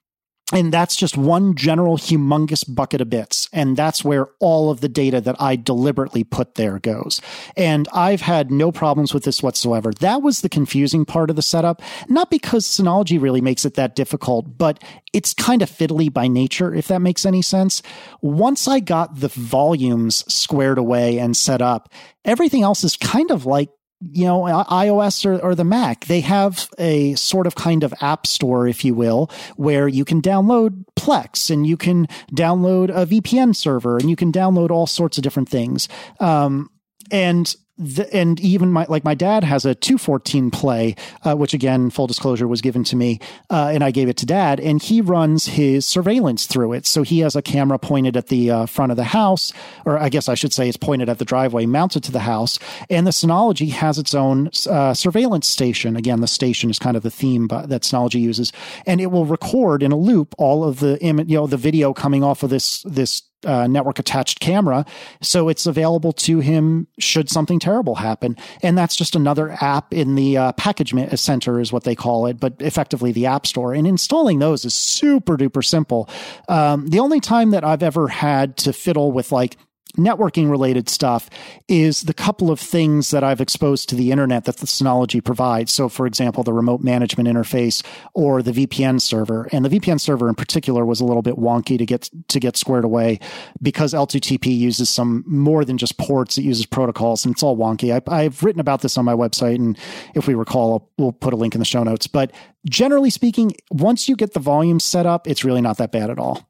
and that's just one general humongous bucket of bits. And that's where all of the data that I deliberately put there goes. And I've had no problems with this whatsoever. That was the confusing part of the setup. Not because Synology really makes it that difficult, but it's kind of fiddly by nature, if that makes any sense. Once I got the volumes squared away and set up, everything else is kind of like you know, iOS or, or, the Mac, they have a sort of kind of app store, if you will, where you can download Plex and you can download a VPN server and you can download all sorts of different things. Um, and the, and even my like my dad has a 214 play uh, which again full disclosure was given to me uh, and i gave it to dad and he runs his surveillance through it. So he has a camera pointed at the uh, front of the house or i guess i should say it's pointed at the driveway mounted to the house and the synology has its own uh, surveillance station. Again the station is kind of the theme that synology uses and it will record in a loop all of the you know the video coming off of this this uh, network attached camera. So it's available to him should something terrible happen. And that's just another app in the uh, package center is what they call it, but effectively the app store. And installing those is super duper simple. Um, the only time that I've ever had to fiddle with like networking related stuff is the couple of things that I've exposed to the internet that the Synology provides. So, for example, the remote management interface or the VPN server. And the VPN server in particular was a little bit wonky to get to get squared away because L2TP uses some more than just ports. It uses protocols and it's all wonky. I, have written about this on my website, and if we recall, we'll put a link in the show notes. But generally speaking, once you get the volume set up, it's really not that bad at all.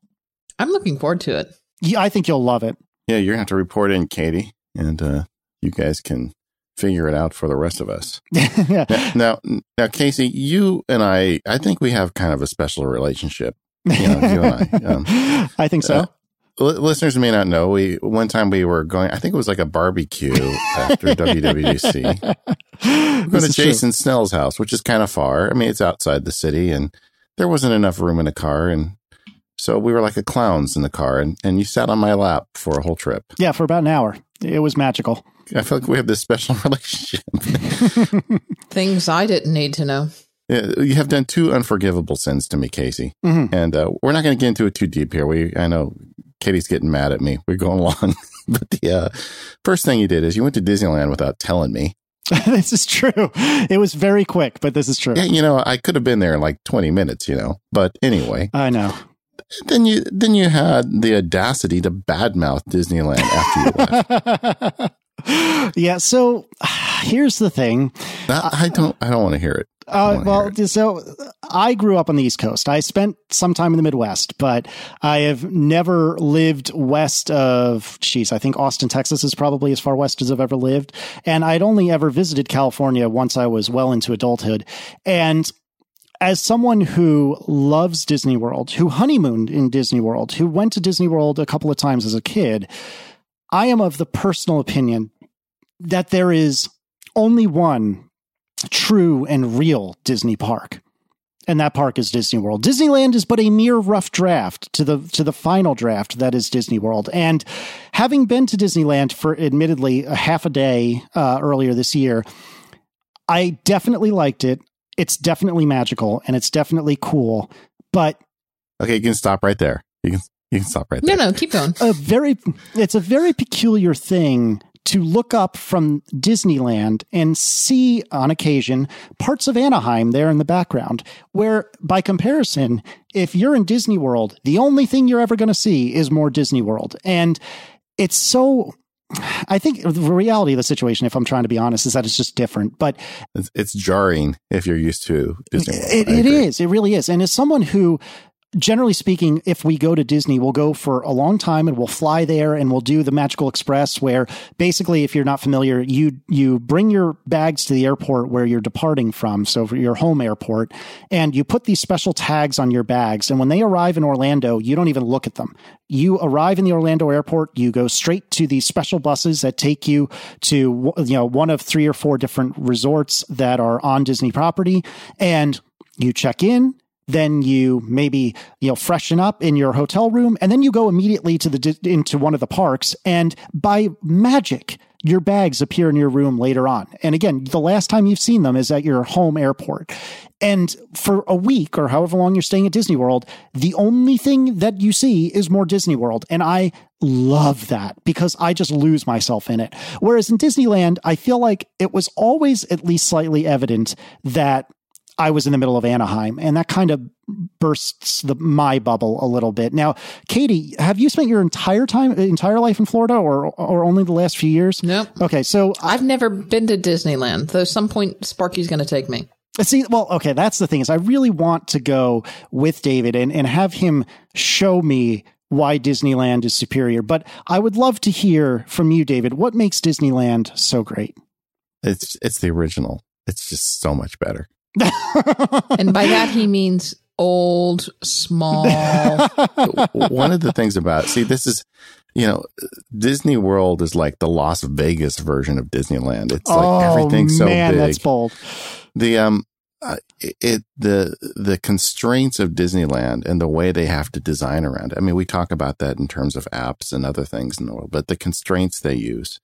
I'm looking forward to it. Yeah, I think you'll love it. Yeah, you're gonna have to report in, Katie, and uh, you guys can figure it out for the rest of us. yeah. Now, now, Casey, you and I, I think we have kind of a special relationship. You know, you and I. Um, I think so. Uh, listeners may not know. We one time we were going. I think it was like a barbecue after WWDC. We're going to Jason true. Snell's house, which is kind of far. I mean, it's outside the city, and there wasn't enough room in a car, and so we were like a clowns in the car, and, and you sat on my lap for a whole trip. Yeah, for about an hour. It was magical. I feel like we have this special relationship. Things I didn't need to know. Yeah, you have done two unforgivable sins to me, Casey, mm-hmm. and uh, we're not going to get into it too deep here. We, I know, Katie's getting mad at me. We're going along, but the uh, first thing you did is you went to Disneyland without telling me. this is true. It was very quick, but this is true. Yeah, you know, I could have been there in like 20 minutes, you know. But anyway. I know. Then you then you had the audacity to badmouth Disneyland after you left. yeah. So here's the thing. I, I don't. I don't want to hear it. Uh, well, so I grew up on the East Coast. I spent some time in the Midwest, but I have never lived west of, geez, I think Austin, Texas is probably as far west as I've ever lived. And I'd only ever visited California once I was well into adulthood. And as someone who loves Disney World, who honeymooned in Disney World, who went to Disney World a couple of times as a kid, I am of the personal opinion that there is only one true and real Disney park. And that park is Disney World. Disneyland is but a mere rough draft to the to the final draft that is Disney World. And having been to Disneyland for admittedly a half a day uh, earlier this year, I definitely liked it it's definitely magical and it's definitely cool. But okay, you can stop right there. You can you can stop right there. No, no, keep going. A very it's a very peculiar thing to look up from Disneyland and see on occasion parts of Anaheim there in the background, where by comparison, if you're in Disney World, the only thing you're ever going to see is more Disney World. And it's so I think the reality of the situation, if I'm trying to be honest, is that it's just different. But it's, it's jarring if you're used to Disney World. It, it is. It really is. And as someone who generally speaking, if we go to Disney, we'll go for a long time and we'll fly there and we'll do the Magical Express where basically, if you're not familiar, you, you bring your bags to the airport where you're departing from. So your home airport and you put these special tags on your bags. And when they arrive in Orlando, you don't even look at them. You arrive in the Orlando airport, you go straight to these special buses that take you to, you know, one of three or four different resorts that are on Disney property and you check in then you maybe you know freshen up in your hotel room and then you go immediately to the into one of the parks and by magic your bags appear in your room later on. And again the last time you've seen them is at your home airport. And for a week or however long you're staying at Disney World the only thing that you see is more Disney World. And I love that because I just lose myself in it. Whereas in Disneyland I feel like it was always at least slightly evident that I was in the middle of Anaheim, and that kind of bursts the my bubble a little bit. Now, Katie, have you spent your entire time, entire life in Florida, or or only the last few years? Nope. Okay, so I've never been to Disneyland. Though some point Sparky's going to take me. See, well, okay, that's the thing is I really want to go with David and and have him show me why Disneyland is superior. But I would love to hear from you, David. What makes Disneyland so great? It's it's the original. It's just so much better. And by that he means old, small. One of the things about see this is you know Disney World is like the Las Vegas version of Disneyland. It's like oh, everything's so man, big. That's bold. The um uh, it the the constraints of Disneyland and the way they have to design around it. I mean, we talk about that in terms of apps and other things in the world, but the constraints they use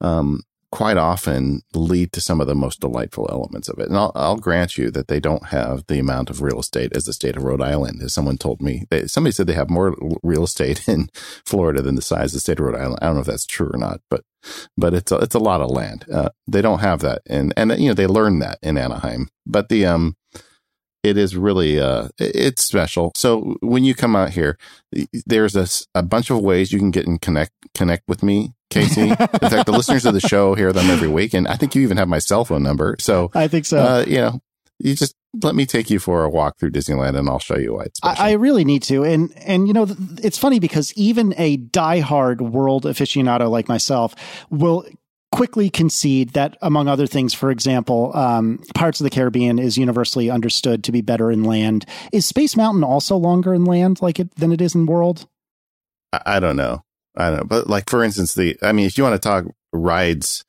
um, quite often lead to some of the most delightful elements of it. And I'll, I'll, grant you that they don't have the amount of real estate as the state of Rhode Island. As someone told me, they, somebody said they have more real estate in Florida than the size of the state of Rhode Island. I don't know if that's true or not, but but it's a, it's a lot of land. Uh, they don't have that, and and you know they learned that in Anaheim. But the um it is really uh it's special so when you come out here there's a, a bunch of ways you can get and connect connect with me casey in fact the listeners of the show hear them every week and i think you even have my cell phone number so i think so uh, you know you just let me take you for a walk through Disneyland and I'll show you why it's. I, I really need to. And, and, you know, it's funny because even a diehard world aficionado like myself will quickly concede that, among other things, for example, um, Pirates of the Caribbean is universally understood to be better in land. Is Space Mountain also longer in land like it than it is in world? I, don't know. I don't know. But like for instance, the I mean, if you want to talk rides,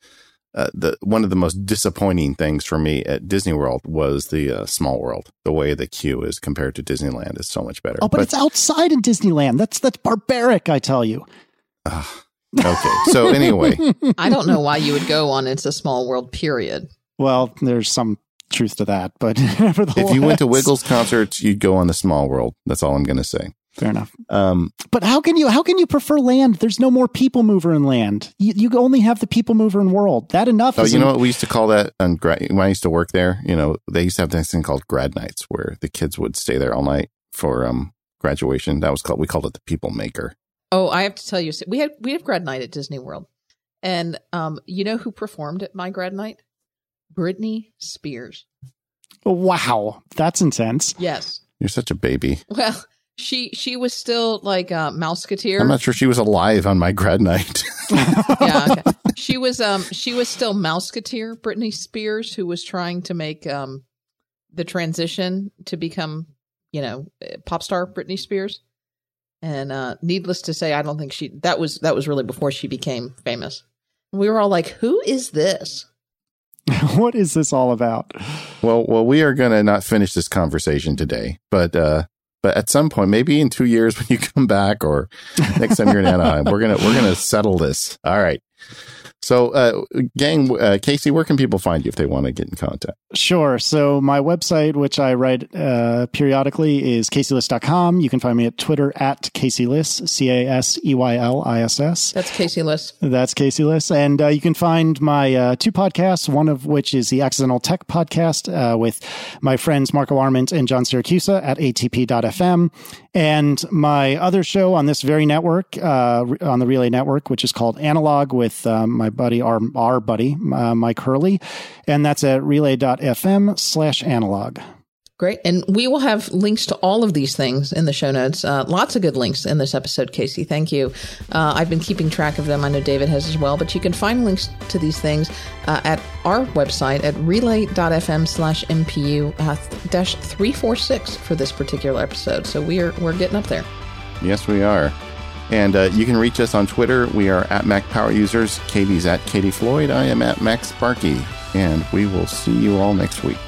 uh, the one of the most disappointing things for me at Disney World was the uh, Small World. The way the queue is compared to Disneyland is so much better. Oh, but, but it's outside in Disneyland. That's that's barbaric. I tell you. Uh, Okay. So anyway, I don't know why you would go on It's a Small World. Period. Well, there's some truth to that, but if you went to Wiggles concerts, you'd go on the Small World. That's all I'm going to say. Fair enough. Um, but how can you how can you prefer land? There's no more people mover in land. You, you only have the people mover in world. That enough. Oh, you know what we used to call that on when I used to work there. You know, they used to have this thing called grad nights where the kids would stay there all night for um, graduation. That was called we called it the people maker. Oh, I have to tell you, we had we have grad night at Disney World, and um, you know who performed at my grad night? Britney Spears. Wow, that's intense. Yes, you're such a baby. Well, she she was still like a uh, Mouseketeer. I'm not sure she was alive on my grad night. yeah, okay. she was um she was still Mouseketeer, Britney Spears, who was trying to make um the transition to become you know pop star Britney Spears. And uh, needless to say, I don't think she that was that was really before she became famous. We were all like, "Who is this?" what is this all about? Well, well, we are going to not finish this conversation today, but uh, but at some point, maybe in two years when you come back, or next time you're in Anaheim, we're gonna we're gonna settle this. All right. So, uh, gang, uh, Casey, where can people find you if they want to get in contact? Sure. So my website, which I write uh, periodically, is caseyliss.com. You can find me at Twitter at caseyliss, C-A-S-E-Y-L-I-S-S. That's Casey Liss. That's Casey Liss. And uh, you can find my uh, two podcasts, one of which is the Accidental Tech podcast uh, with my friends Marco Arment and John Siracusa at atp.fm. And my other show on this very network, uh, on the Relay Network, which is called Analog with uh, my buddy, our, our buddy, uh, Mike Hurley. And that's at relay.fm slash analog. Great. And we will have links to all of these things in the show notes. Uh, lots of good links in this episode, Casey. Thank you. Uh, I've been keeping track of them. I know David has as well, but you can find links to these things uh, at our website at relay.fm slash MPU uh, dash 346 for this particular episode. So we're, we're getting up there. Yes, we are. And uh, you can reach us on Twitter. We are at Mac Power Users. Katie's at Katie Floyd. I am at MacSparky. And we will see you all next week.